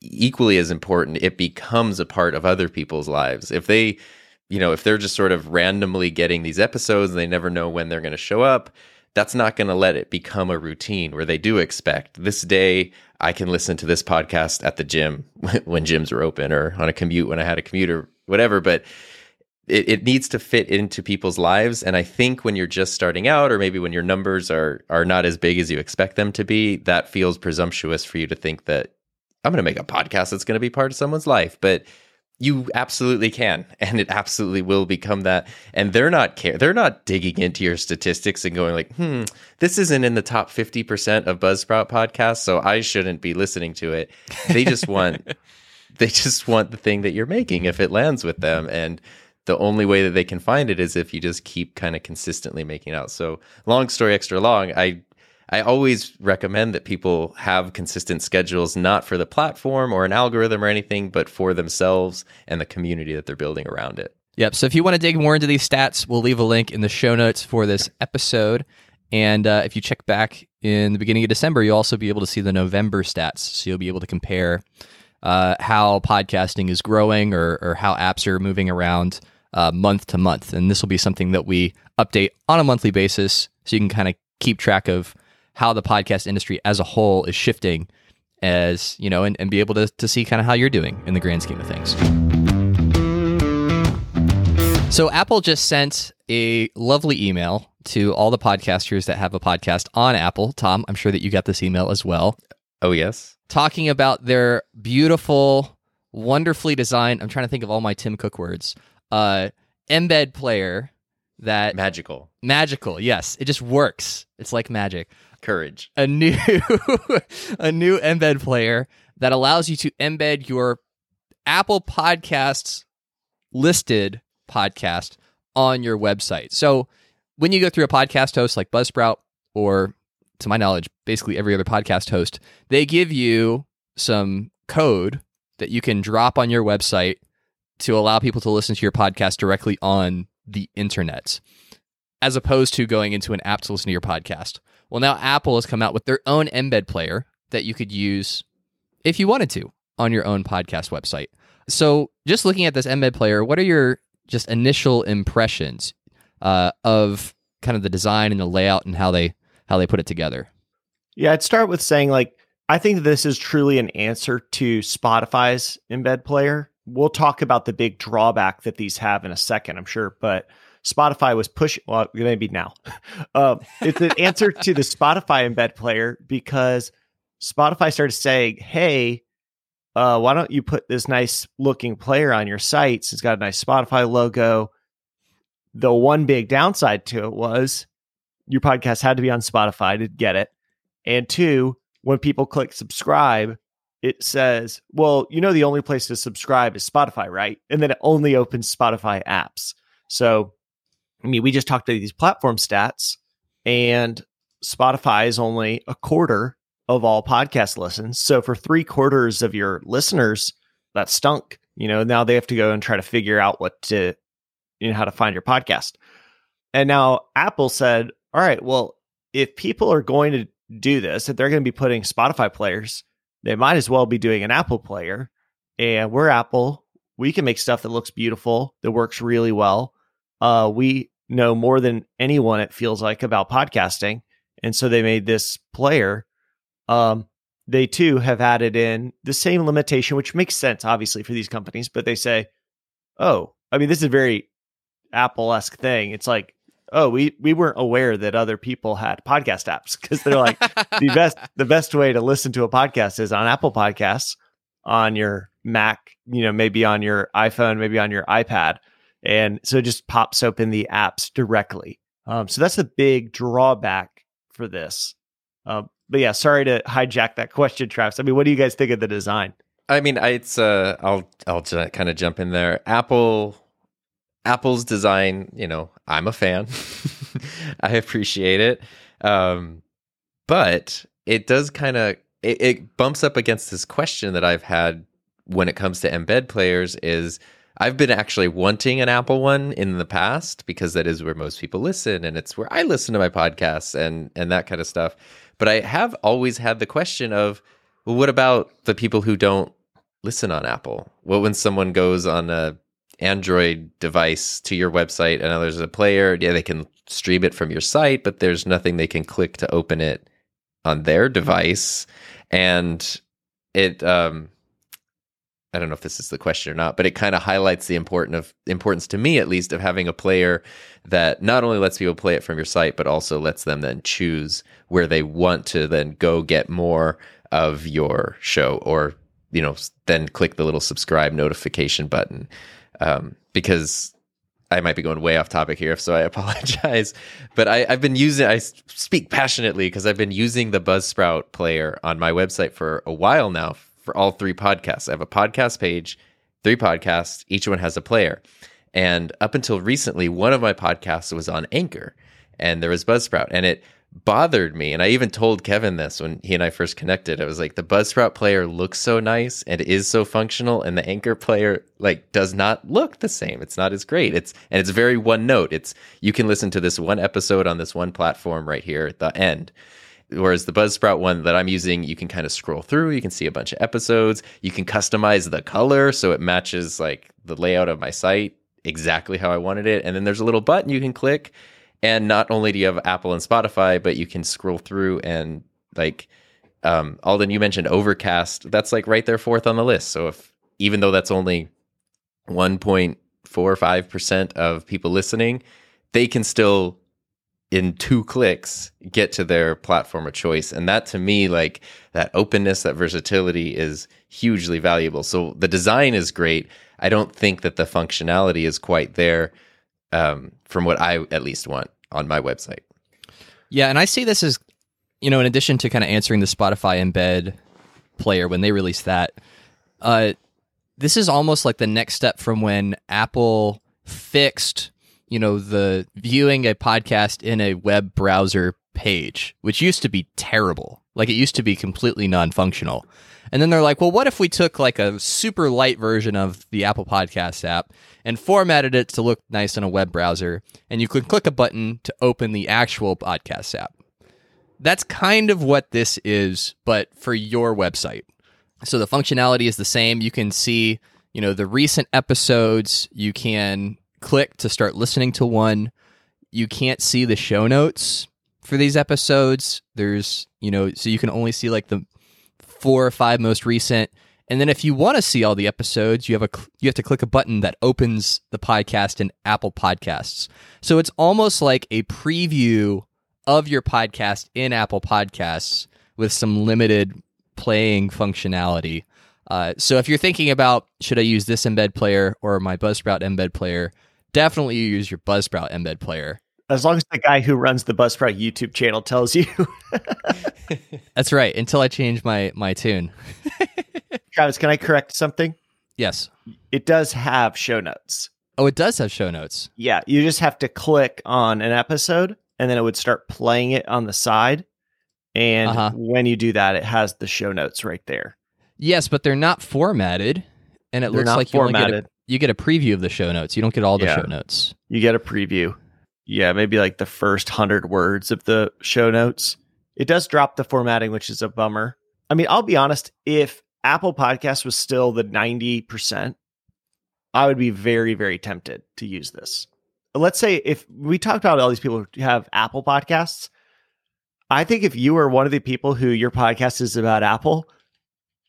equally as important, it becomes a part of other people's lives. If they, you know, if they're just sort of randomly getting these episodes and they never know when they're going to show up, that's not going to let it become a routine where they do expect this day I can listen to this podcast at the gym when gyms are open or on a commute when I had a commute or whatever. But it, it needs to fit into people's lives. And I think when you're just starting out, or maybe when your numbers are are not as big as you expect them to be, that feels presumptuous for you to think that I'm going to make a podcast that's going to be part of someone's life. But you absolutely can and it absolutely will become that and they're not care they're not digging into your statistics and going like hmm this isn't in the top 50% of buzzsprout podcasts so i shouldn't be listening to it they just want they just want the thing that you're making if it lands with them and the only way that they can find it is if you just keep kind of consistently making out so long story extra long i I always recommend that people have consistent schedules, not for the platform or an algorithm or anything, but for themselves and the community that they're building around it. Yep. So if you want to dig more into these stats, we'll leave a link in the show notes for this episode. And uh, if you check back in the beginning of December, you'll also be able to see the November stats. So you'll be able to compare uh, how podcasting is growing or, or how apps are moving around uh, month to month. And this will be something that we update on a monthly basis so you can kind of keep track of how the podcast industry as a whole is shifting as you know and, and be able to, to see kind of how you're doing in the grand scheme of things So Apple just sent a lovely email to all the podcasters that have a podcast on Apple. Tom, I'm sure that you got this email as well. Oh yes. Talking about their beautiful, wonderfully designed, I'm trying to think of all my Tim Cook words. Uh embed player that Magical. magical. Yes, it just works. It's like magic. Courage. a new a new embed player that allows you to embed your Apple Podcasts listed podcast on your website. So when you go through a podcast host like Buzzsprout or to my knowledge basically every other podcast host, they give you some code that you can drop on your website to allow people to listen to your podcast directly on the internet as opposed to going into an app to listen to your podcast. Well, now Apple has come out with their own embed player that you could use if you wanted to on your own podcast website. So, just looking at this embed player, what are your just initial impressions uh, of kind of the design and the layout and how they how they put it together? Yeah, I'd start with saying like I think this is truly an answer to Spotify's embed player. We'll talk about the big drawback that these have in a second, I'm sure, but Spotify was pushing. Well, maybe now. Uh, it's an answer to the Spotify embed player because Spotify started saying, "Hey, uh, why don't you put this nice looking player on your sites? It's got a nice Spotify logo." The one big downside to it was your podcast had to be on Spotify to get it, and two, when people click subscribe, it says, "Well, you know, the only place to subscribe is Spotify, right?" And then it only opens Spotify apps. So I mean, we just talked about these platform stats, and Spotify is only a quarter of all podcast listens. So for three quarters of your listeners, that stunk. You know, now they have to go and try to figure out what to, you know, how to find your podcast. And now Apple said, all right, well, if people are going to do this, if they're going to be putting Spotify players, they might as well be doing an Apple player. And we're Apple. We can make stuff that looks beautiful, that works really well. Uh, we know more than anyone, it feels like, about podcasting. And so they made this player. Um, they too have added in the same limitation, which makes sense, obviously, for these companies, but they say, oh, I mean, this is a very Apple esque thing. It's like, oh, we we weren't aware that other people had podcast apps because they're like the best the best way to listen to a podcast is on Apple Podcasts on your Mac, you know, maybe on your iPhone, maybe on your iPad. And so it just pops open the apps directly. Um, so that's the big drawback for this. Uh, but yeah, sorry to hijack that question, Travis. I mean, what do you guys think of the design? I mean, it's uh, I'll I'll j- kind of jump in there. Apple, Apple's design. You know, I'm a fan. I appreciate it, um, but it does kind of it, it bumps up against this question that I've had when it comes to embed players. Is I've been actually wanting an Apple one in the past because that is where most people listen and it's where I listen to my podcasts and and that kind of stuff. But I have always had the question of well, what about the people who don't listen on Apple? What when someone goes on a Android device to your website and there's a player, yeah, they can stream it from your site, but there's nothing they can click to open it on their device. And it um I don't know if this is the question or not, but it kind of highlights the important of importance to me at least of having a player that not only lets people play it from your site, but also lets them then choose where they want to then go get more of your show or you know then click the little subscribe notification button um, because I might be going way off topic here, so I apologize. But I, have been using, I speak passionately because I've been using the Buzzsprout player on my website for a while now for all three podcasts. I have a podcast page, three podcasts, each one has a player. And up until recently, one of my podcasts was on Anchor and there was Buzzsprout. And it bothered me. And I even told Kevin this when he and I first connected. I was like, the Buzzsprout player looks so nice and is so functional, and the Anchor player like does not look the same. It's not as great. It's and it's very one note. It's you can listen to this one episode on this one platform right here at the end. Whereas the Buzzsprout one that I'm using, you can kind of scroll through, you can see a bunch of episodes, you can customize the color so it matches like the layout of my site exactly how I wanted it. And then there's a little button you can click. And not only do you have Apple and Spotify, but you can scroll through and like um Alban, you mentioned Overcast. That's like right there fourth on the list. So if even though that's only 1.5 four or five percent of people listening, they can still in two clicks get to their platform of choice. And that to me like that openness that versatility is hugely valuable. So the design is great. I don't think that the functionality is quite there um, from what i at least want on my website. Yeah and i see this as you know in addition to kind of answering the spotify embed player when they release that uh, this is almost like the next step from when apple fixed you know, the viewing a podcast in a web browser page, which used to be terrible. Like it used to be completely non functional. And then they're like, well, what if we took like a super light version of the Apple Podcast app and formatted it to look nice in a web browser? And you could click a button to open the actual podcast app. That's kind of what this is, but for your website. So the functionality is the same. You can see, you know, the recent episodes. You can click to start listening to one. You can't see the show notes for these episodes. There's, you know, so you can only see like the four or five most recent. And then if you want to see all the episodes, you have a you have to click a button that opens the podcast in Apple Podcasts. So it's almost like a preview of your podcast in Apple Podcasts with some limited playing functionality. Uh, so if you're thinking about should I use this embed player or my Buzzsprout embed player, definitely use your Buzzsprout embed player. As long as the guy who runs the Buzzsprout YouTube channel tells you. That's right. Until I change my my tune. Travis, can I correct something? Yes. It does have show notes. Oh, it does have show notes. Yeah, you just have to click on an episode and then it would start playing it on the side. And uh-huh. when you do that, it has the show notes right there. Yes, but they're not formatted, and it they're looks like you formatted. only get a, you get a preview of the show notes. You don't get all the yeah. show notes. You get a preview. Yeah, maybe like the first hundred words of the show notes. It does drop the formatting, which is a bummer. I mean, I'll be honest. If Apple Podcast was still the ninety percent, I would be very, very tempted to use this. Let's say if we talked about all these people who have Apple Podcasts, I think if you are one of the people who your podcast is about Apple,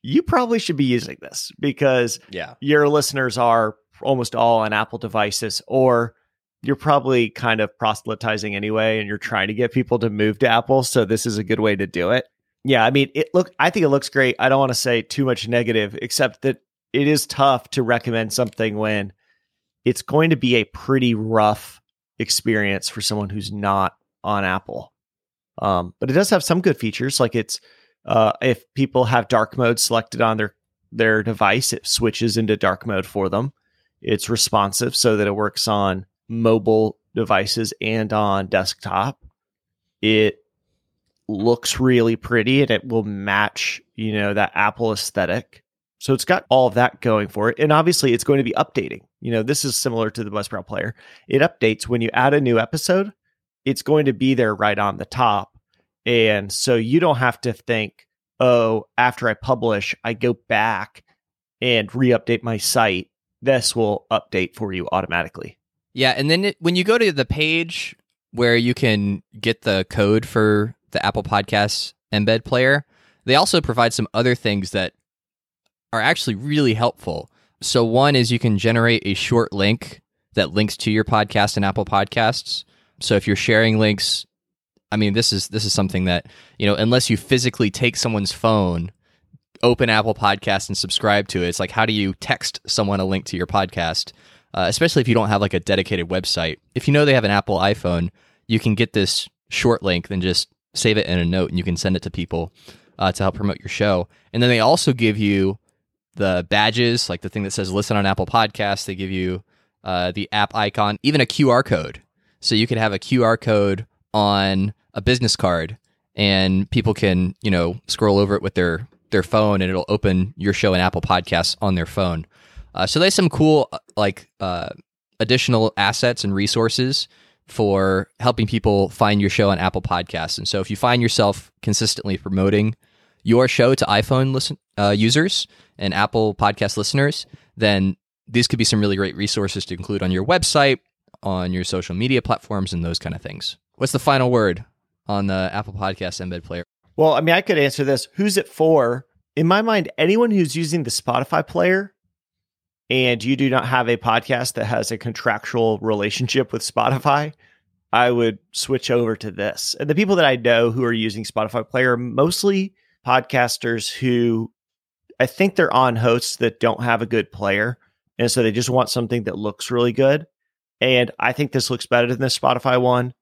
you probably should be using this because yeah. your listeners are almost all on Apple devices, or you're probably kind of proselytizing anyway, and you're trying to get people to move to Apple. So this is a good way to do it. Yeah, I mean, it look. I think it looks great. I don't want to say too much negative, except that it is tough to recommend something when it's going to be a pretty rough experience for someone who's not on Apple. Um, but it does have some good features, like it's uh, if people have dark mode selected on their their device, it switches into dark mode for them. It's responsive so that it works on mobile devices and on desktop. It looks really pretty and it will match, you know, that Apple aesthetic. So it's got all of that going for it. And obviously it's going to be updating. You know, this is similar to the Buzzsprout player. It updates when you add a new episode, it's going to be there right on the top and so you don't have to think, oh, after I publish, I go back and re update my site. This will update for you automatically. Yeah. And then it, when you go to the page where you can get the code for the Apple Podcasts embed player, they also provide some other things that are actually really helpful. So, one is you can generate a short link that links to your podcast in Apple Podcasts. So, if you're sharing links I mean, this is this is something that you know, unless you physically take someone's phone, open Apple Podcast and subscribe to it, it's like how do you text someone a link to your podcast? Uh, especially if you don't have like a dedicated website. If you know they have an Apple iPhone, you can get this short link, then just save it in a note, and you can send it to people uh, to help promote your show. And then they also give you the badges, like the thing that says "Listen on Apple Podcasts." They give you uh, the app icon, even a QR code, so you could have a QR code on a business card and people can, you know, scroll over it with their their phone and it'll open your show and Apple Podcasts on their phone. Uh, so there's some cool uh, like uh, additional assets and resources for helping people find your show on Apple Podcasts. And so if you find yourself consistently promoting your show to iPhone listen, uh, users and Apple Podcast listeners, then these could be some really great resources to include on your website, on your social media platforms, and those kind of things. What's the final word on the Apple Podcast embed player? Well, I mean, I could answer this. Who's it for? In my mind, anyone who's using the Spotify player and you do not have a podcast that has a contractual relationship with Spotify, I would switch over to this. And the people that I know who are using Spotify Player are mostly podcasters who I think they're on hosts that don't have a good player. And so they just want something that looks really good. And I think this looks better than the Spotify one.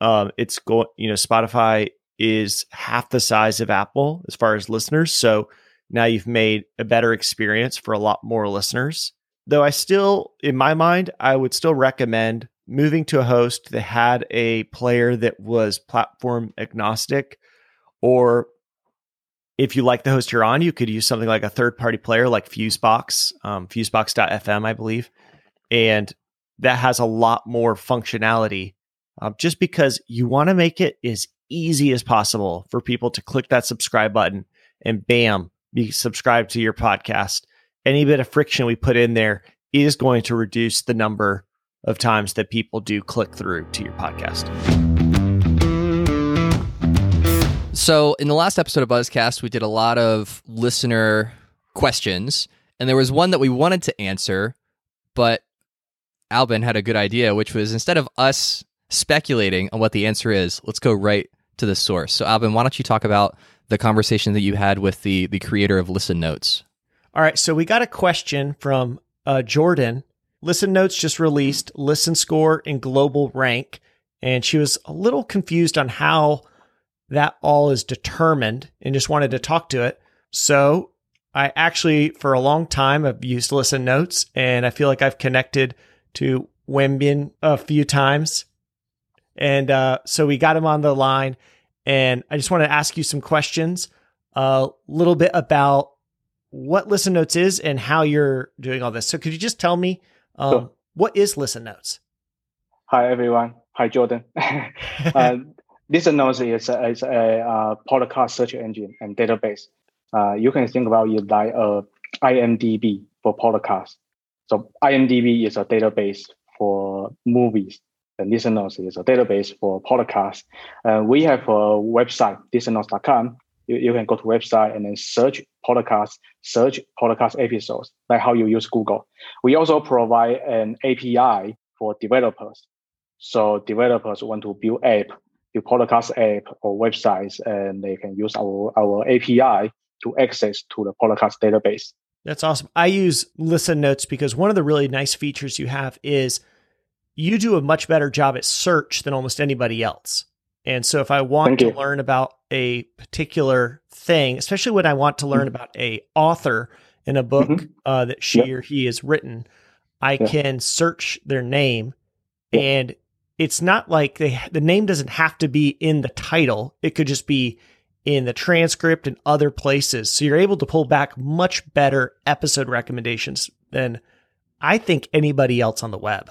Um, it's going, you know, Spotify is half the size of Apple as far as listeners. So now you've made a better experience for a lot more listeners. Though I still, in my mind, I would still recommend moving to a host that had a player that was platform agnostic. Or if you like the host you're on, you could use something like a third party player like Fusebox, um, fusebox.fm, I believe. And that has a lot more functionality um, just because you want to make it as easy as possible for people to click that subscribe button and bam, be subscribed to your podcast. Any bit of friction we put in there is going to reduce the number of times that people do click through to your podcast. So, in the last episode of Buzzcast, we did a lot of listener questions, and there was one that we wanted to answer, but Alban had a good idea, which was instead of us speculating on what the answer is, let's go right to the source. So, Alban, why don't you talk about the conversation that you had with the the creator of Listen Notes? All right, so we got a question from uh, Jordan. Listen Notes just released Listen Score and Global Rank, and she was a little confused on how that all is determined and just wanted to talk to it. So I actually, for a long time, have used Listen Notes, and I feel like I've connected to Wenbin a few times and uh, so we got him on the line. And I just want to ask you some questions, a little bit about what Listen Notes is and how you're doing all this. So could you just tell me um, sure. what is Listen Notes? Hi, everyone. Hi, Jordan. uh, Listen Notes is a, is a uh, podcast search engine and database. Uh, you can think about it like a IMDb for podcasts. So IMDb is a database for movies the Listen Notes is a database for podcasts. Uh, we have a website, listennotes.com. You, you can go to website and then search podcasts, search podcast episodes, like how you use Google. We also provide an API for developers. So developers want to build app, build podcast app or websites, and they can use our, our API to access to the podcast database. That's awesome. I use Listen Notes because one of the really nice features you have is – you do a much better job at search than almost anybody else. And so if I want to learn about a particular thing, especially when I want to learn mm-hmm. about a author in a book mm-hmm. uh, that she yep. or he has written, I yeah. can search their name yeah. and it's not like they the name doesn't have to be in the title. It could just be in the transcript and other places. So you're able to pull back much better episode recommendations than I think anybody else on the web.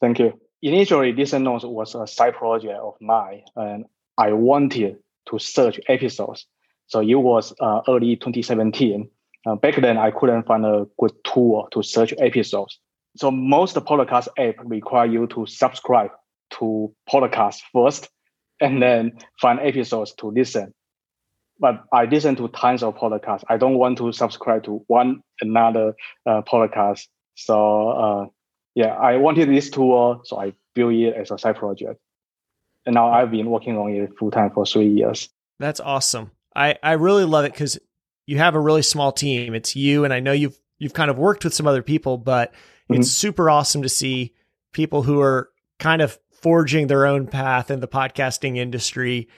Thank you. Initially, Listen Notes was a side project of mine, and I wanted to search episodes. So it was uh, early 2017. Uh, back then, I couldn't find a good tool to search episodes. So most podcast app require you to subscribe to podcast first, and then find episodes to listen. But I listen to tons of podcasts. I don't want to subscribe to one another uh, podcast. So uh, yeah, I wanted this tool, so I built it as a side project. And now I've been working on it full time for three years. That's awesome. I, I really love it because you have a really small team. It's you, and I know you've you've kind of worked with some other people, but mm-hmm. it's super awesome to see people who are kind of forging their own path in the podcasting industry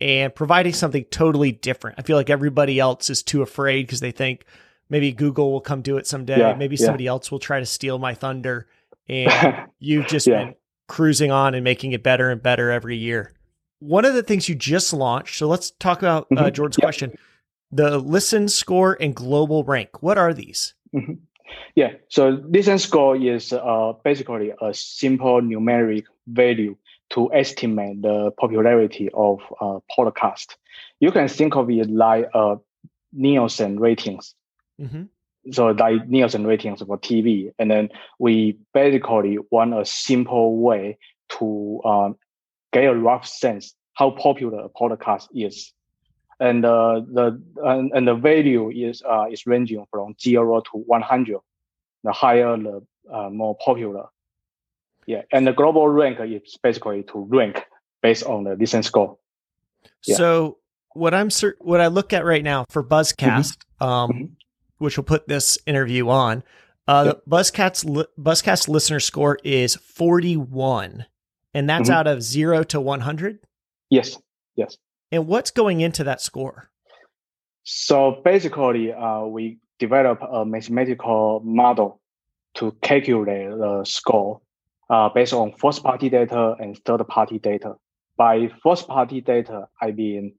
and providing something totally different. I feel like everybody else is too afraid because they think maybe Google will come do it someday. Yeah, maybe somebody yeah. else will try to steal my thunder and you've just yeah. been cruising on and making it better and better every year. One of the things you just launched, so let's talk about uh, mm-hmm. Jordan's yep. question the listen score and global rank. What are these? Mm-hmm. Yeah, so listen score is uh, basically a simple numeric value to estimate the popularity of a podcast. You can think of it like a Nielsen ratings. Mm-hmm so like Nielsen ratings for TV, and then we basically want a simple way to um, get a rough sense how popular a podcast is, and uh, the and, and the value is uh, is ranging from zero to one hundred. the higher the uh, more popular. Yeah, and the global rank is basically to rank based on the listen score. Yeah. So what I'm what I look at right now for Buzzcast, mm-hmm. Um, mm-hmm. Which will put this interview on, uh, yep. the Buzzcast's Buzzcast listener score is 41, and that's mm-hmm. out of zero to 100. Yes, yes. And what's going into that score? So basically, uh, we develop a mathematical model to calculate the score uh, based on first party data and third party data. By first party data, I mean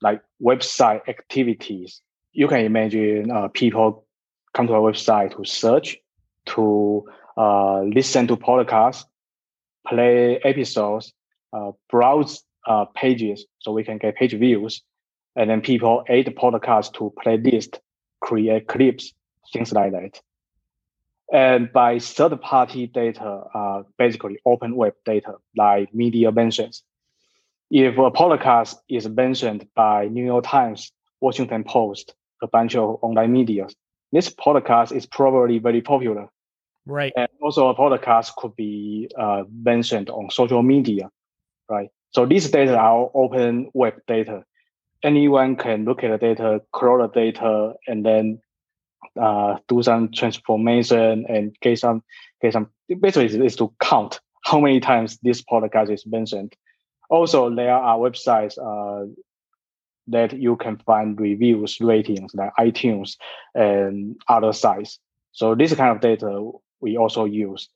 like website activities. You can imagine uh, people come to our website to search, to uh, listen to podcasts, play episodes, uh, browse uh, pages so we can get page views, and then people add the podcast to playlist, create clips, things like that. And by third party data, uh, basically open web data like media mentions. If a podcast is mentioned by New York Times, Washington Post, a bunch of online media, this podcast is probably very popular. Right. And also a podcast could be uh, mentioned on social media, right? So these data are open web data anyone can look at the data, crawl the data, and then uh, do some transformation and get some get some. Basically, is to count how many times this podcast is mentioned. Also, there are websites uh, that you can find reviews, ratings like iTunes and other sites. So this kind of data we also use.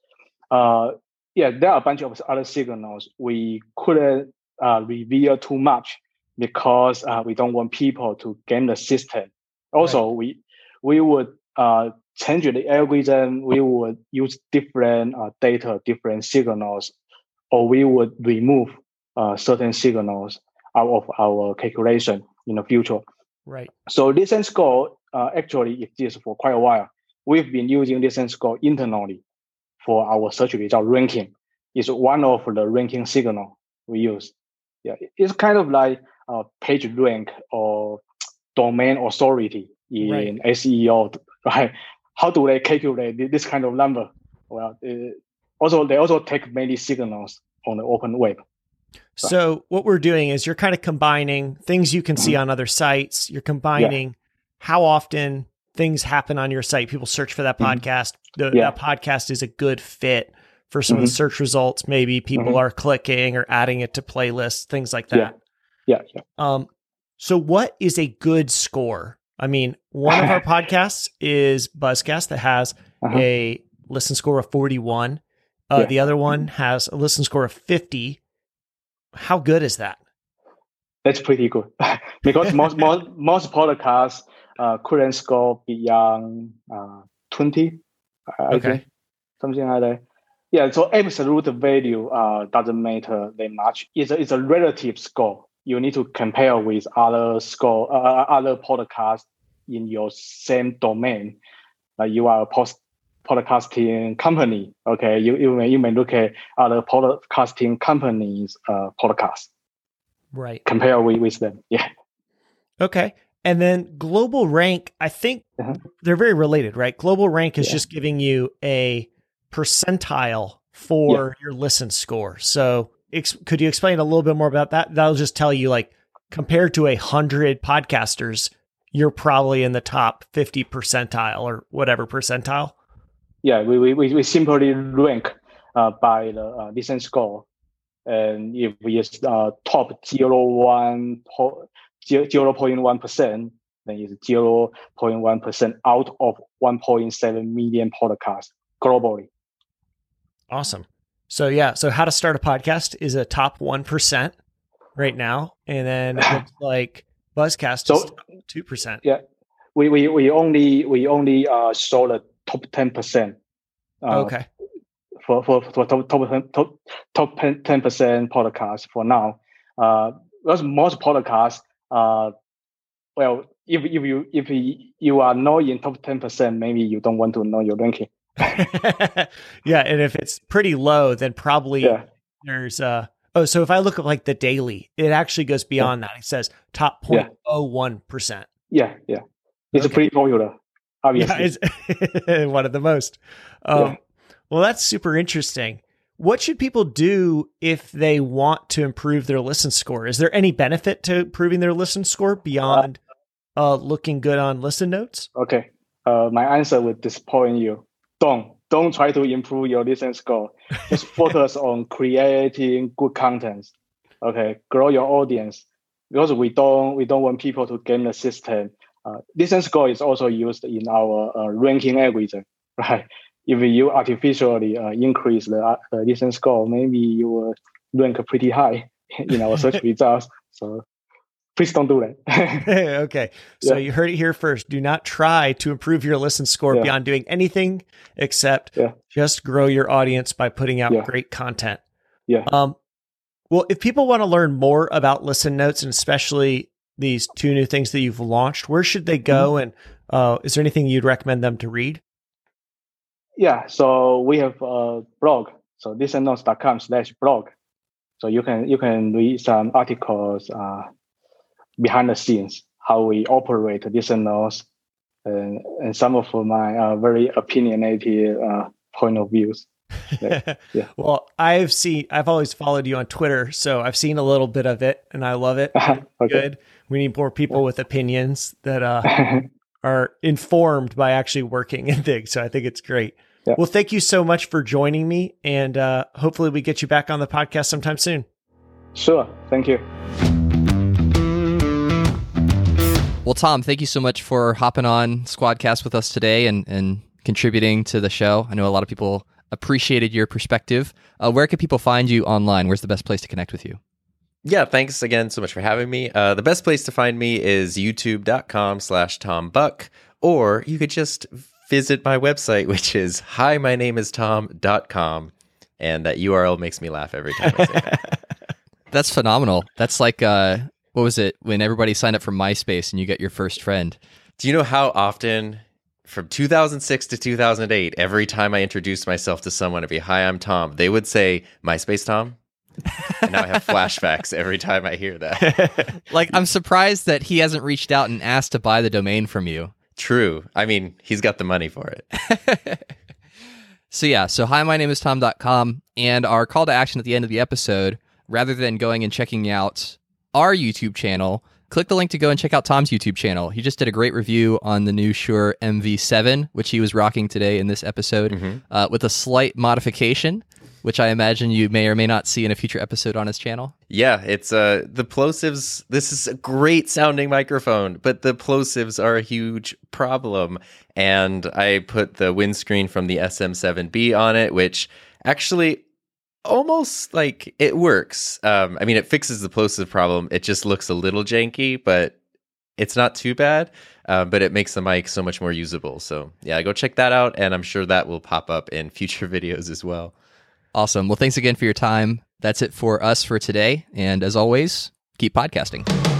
Uh, yeah, there are a bunch of other signals we couldn't uh, reveal too much because uh, we don't want people to game the system. Also, right. we we would uh, change the algorithm. We would use different uh, data, different signals, or we would remove uh, certain signals out of our calculation in the future. Right. So listen score uh, actually exists for quite a while. We've been using listen score internally for our search result ranking. It's one of the ranking signal we use. Yeah, it's kind of like uh, page rank or domain authority in right. SEO, right? How do they calculate this kind of number? Well, it, also they also take many signals on the open web. So, so what we're doing is you're kind of combining things you can see mm-hmm. on other sites. You're combining yeah. how often things happen on your site. People search for that mm-hmm. podcast. The, yeah. That podcast is a good fit for some mm-hmm. of the mm-hmm. search results. Maybe people mm-hmm. are clicking or adding it to playlists, things like that. Yeah. Yeah, yeah. Um, so what is a good score? I mean, one of our podcasts is Buzzcast that has uh-huh. a listen score of 41. Uh, yeah. The other one has a listen score of 50. How good is that? That's pretty good because most, most, most podcasts uh, couldn't score beyond uh, 20. I okay. Think, something like that. Yeah, so absolute value uh, doesn't matter that much. It's a, it's a relative score you need to compare with other score, uh, uh, other podcasts in your same domain. Like you are a post podcasting company. Okay, you, you may you may look at other podcasting companies' uh, podcasts. Right. Compare with, with them. Yeah. Okay. And then global rank, I think uh-huh. they're very related, right? Global rank is yeah. just giving you a percentile for yeah. your listen score. So ex- could you explain a little bit more about that? That'll just tell you like compared to a hundred podcasters, you're probably in the top 50 percentile or whatever percentile. Yeah, we, we, we simply rank uh, by the uh, listen score. And if we is uh, top 0.1, 0.1%, then it's 0.1% out of 1.7 million podcasts globally. Awesome. So yeah, so how to start a podcast is a top one percent right now, and then like Buzzcast so, two percent. Yeah, we, we we only we only uh saw the top ten percent. Uh, okay. For for for top top top top ten percent podcast for now. Uh, because most podcasts. Uh, well, if if you if you are not in top ten percent, maybe you don't want to know your ranking. yeah, and if it's pretty low, then probably yeah. there's uh oh, so if I look at like the daily, it actually goes beyond yeah. that. It says top 0.01%. Yeah, yeah. It's okay. pretty popular. Obviously. Yeah, one of the most. Um, yeah. Well, that's super interesting. What should people do if they want to improve their listen score? Is there any benefit to improving their listen score beyond uh, looking good on listen notes? Okay. Uh, my answer would disappoint you. Don't don't try to improve your listen score. Just focus on creating good content. Okay, grow your audience because we don't we don't want people to game the system. Uh, listen score is also used in our uh, ranking algorithm, right? If you artificially uh, increase the uh, listen score, maybe you will rank pretty high in our search results. So please don't do that. okay. So yeah. you heard it here first. Do not try to improve your listen score yeah. beyond doing anything except yeah. just grow your audience by putting out great content. Yeah. Um, well, if people want to learn more about listen notes and especially these two new things that you've launched, where should they go? Mm-hmm. And uh, is there anything you'd recommend them to read? Yeah. So we have a blog. So listennotes.com slash blog. So you can you can read some articles, uh, behind the scenes, how we operate listen notes, and, and some of my uh, very opinionated uh, point of views. Yeah. yeah. well, I've seen, I've always followed you on Twitter, so I've seen a little bit of it, and I love it. okay. Good. We need more people with opinions that uh, are informed by actually working in things. So I think it's great. Yeah. Well, thank you so much for joining me, and uh, hopefully we get you back on the podcast sometime soon. Sure. Thank you. Well, Tom, thank you so much for hopping on Squadcast with us today and, and contributing to the show. I know a lot of people appreciated your perspective. Uh, where can people find you online? Where's the best place to connect with you? Yeah, thanks again so much for having me. Uh, the best place to find me is youtube.com slash Tom Buck, or you could just visit my website, which is hi, my name is Tom.com. And that URL makes me laugh every time I say that. That's phenomenal. That's like uh, what was it when everybody signed up for MySpace and you get your first friend? Do you know how often from 2006 to 2008, every time I introduced myself to someone, to be "Hi, I'm Tom," they would say "MySpace Tom." And now I have flashbacks every time I hear that. like, I'm surprised that he hasn't reached out and asked to buy the domain from you. True. I mean, he's got the money for it. so, yeah. So, hi, my name is Tom.com. And our call to action at the end of the episode, rather than going and checking out our YouTube channel, click the link to go and check out Tom's YouTube channel. He just did a great review on the new Shure MV7, which he was rocking today in this episode, mm-hmm. uh, with a slight modification, which I imagine you may or may not see in a future episode on his channel. Yeah, it's uh the plosives. This is a great sounding microphone, but the plosives are a huge problem. And I put the windscreen from the SM7B on it, which actually almost like it works. Um, I mean, it fixes the plosive problem. It just looks a little janky, but it's not too bad. Uh, but it makes the mic so much more usable. So yeah, go check that out, and I'm sure that will pop up in future videos as well. Awesome. Well, thanks again for your time. That's it for us for today. And as always, keep podcasting.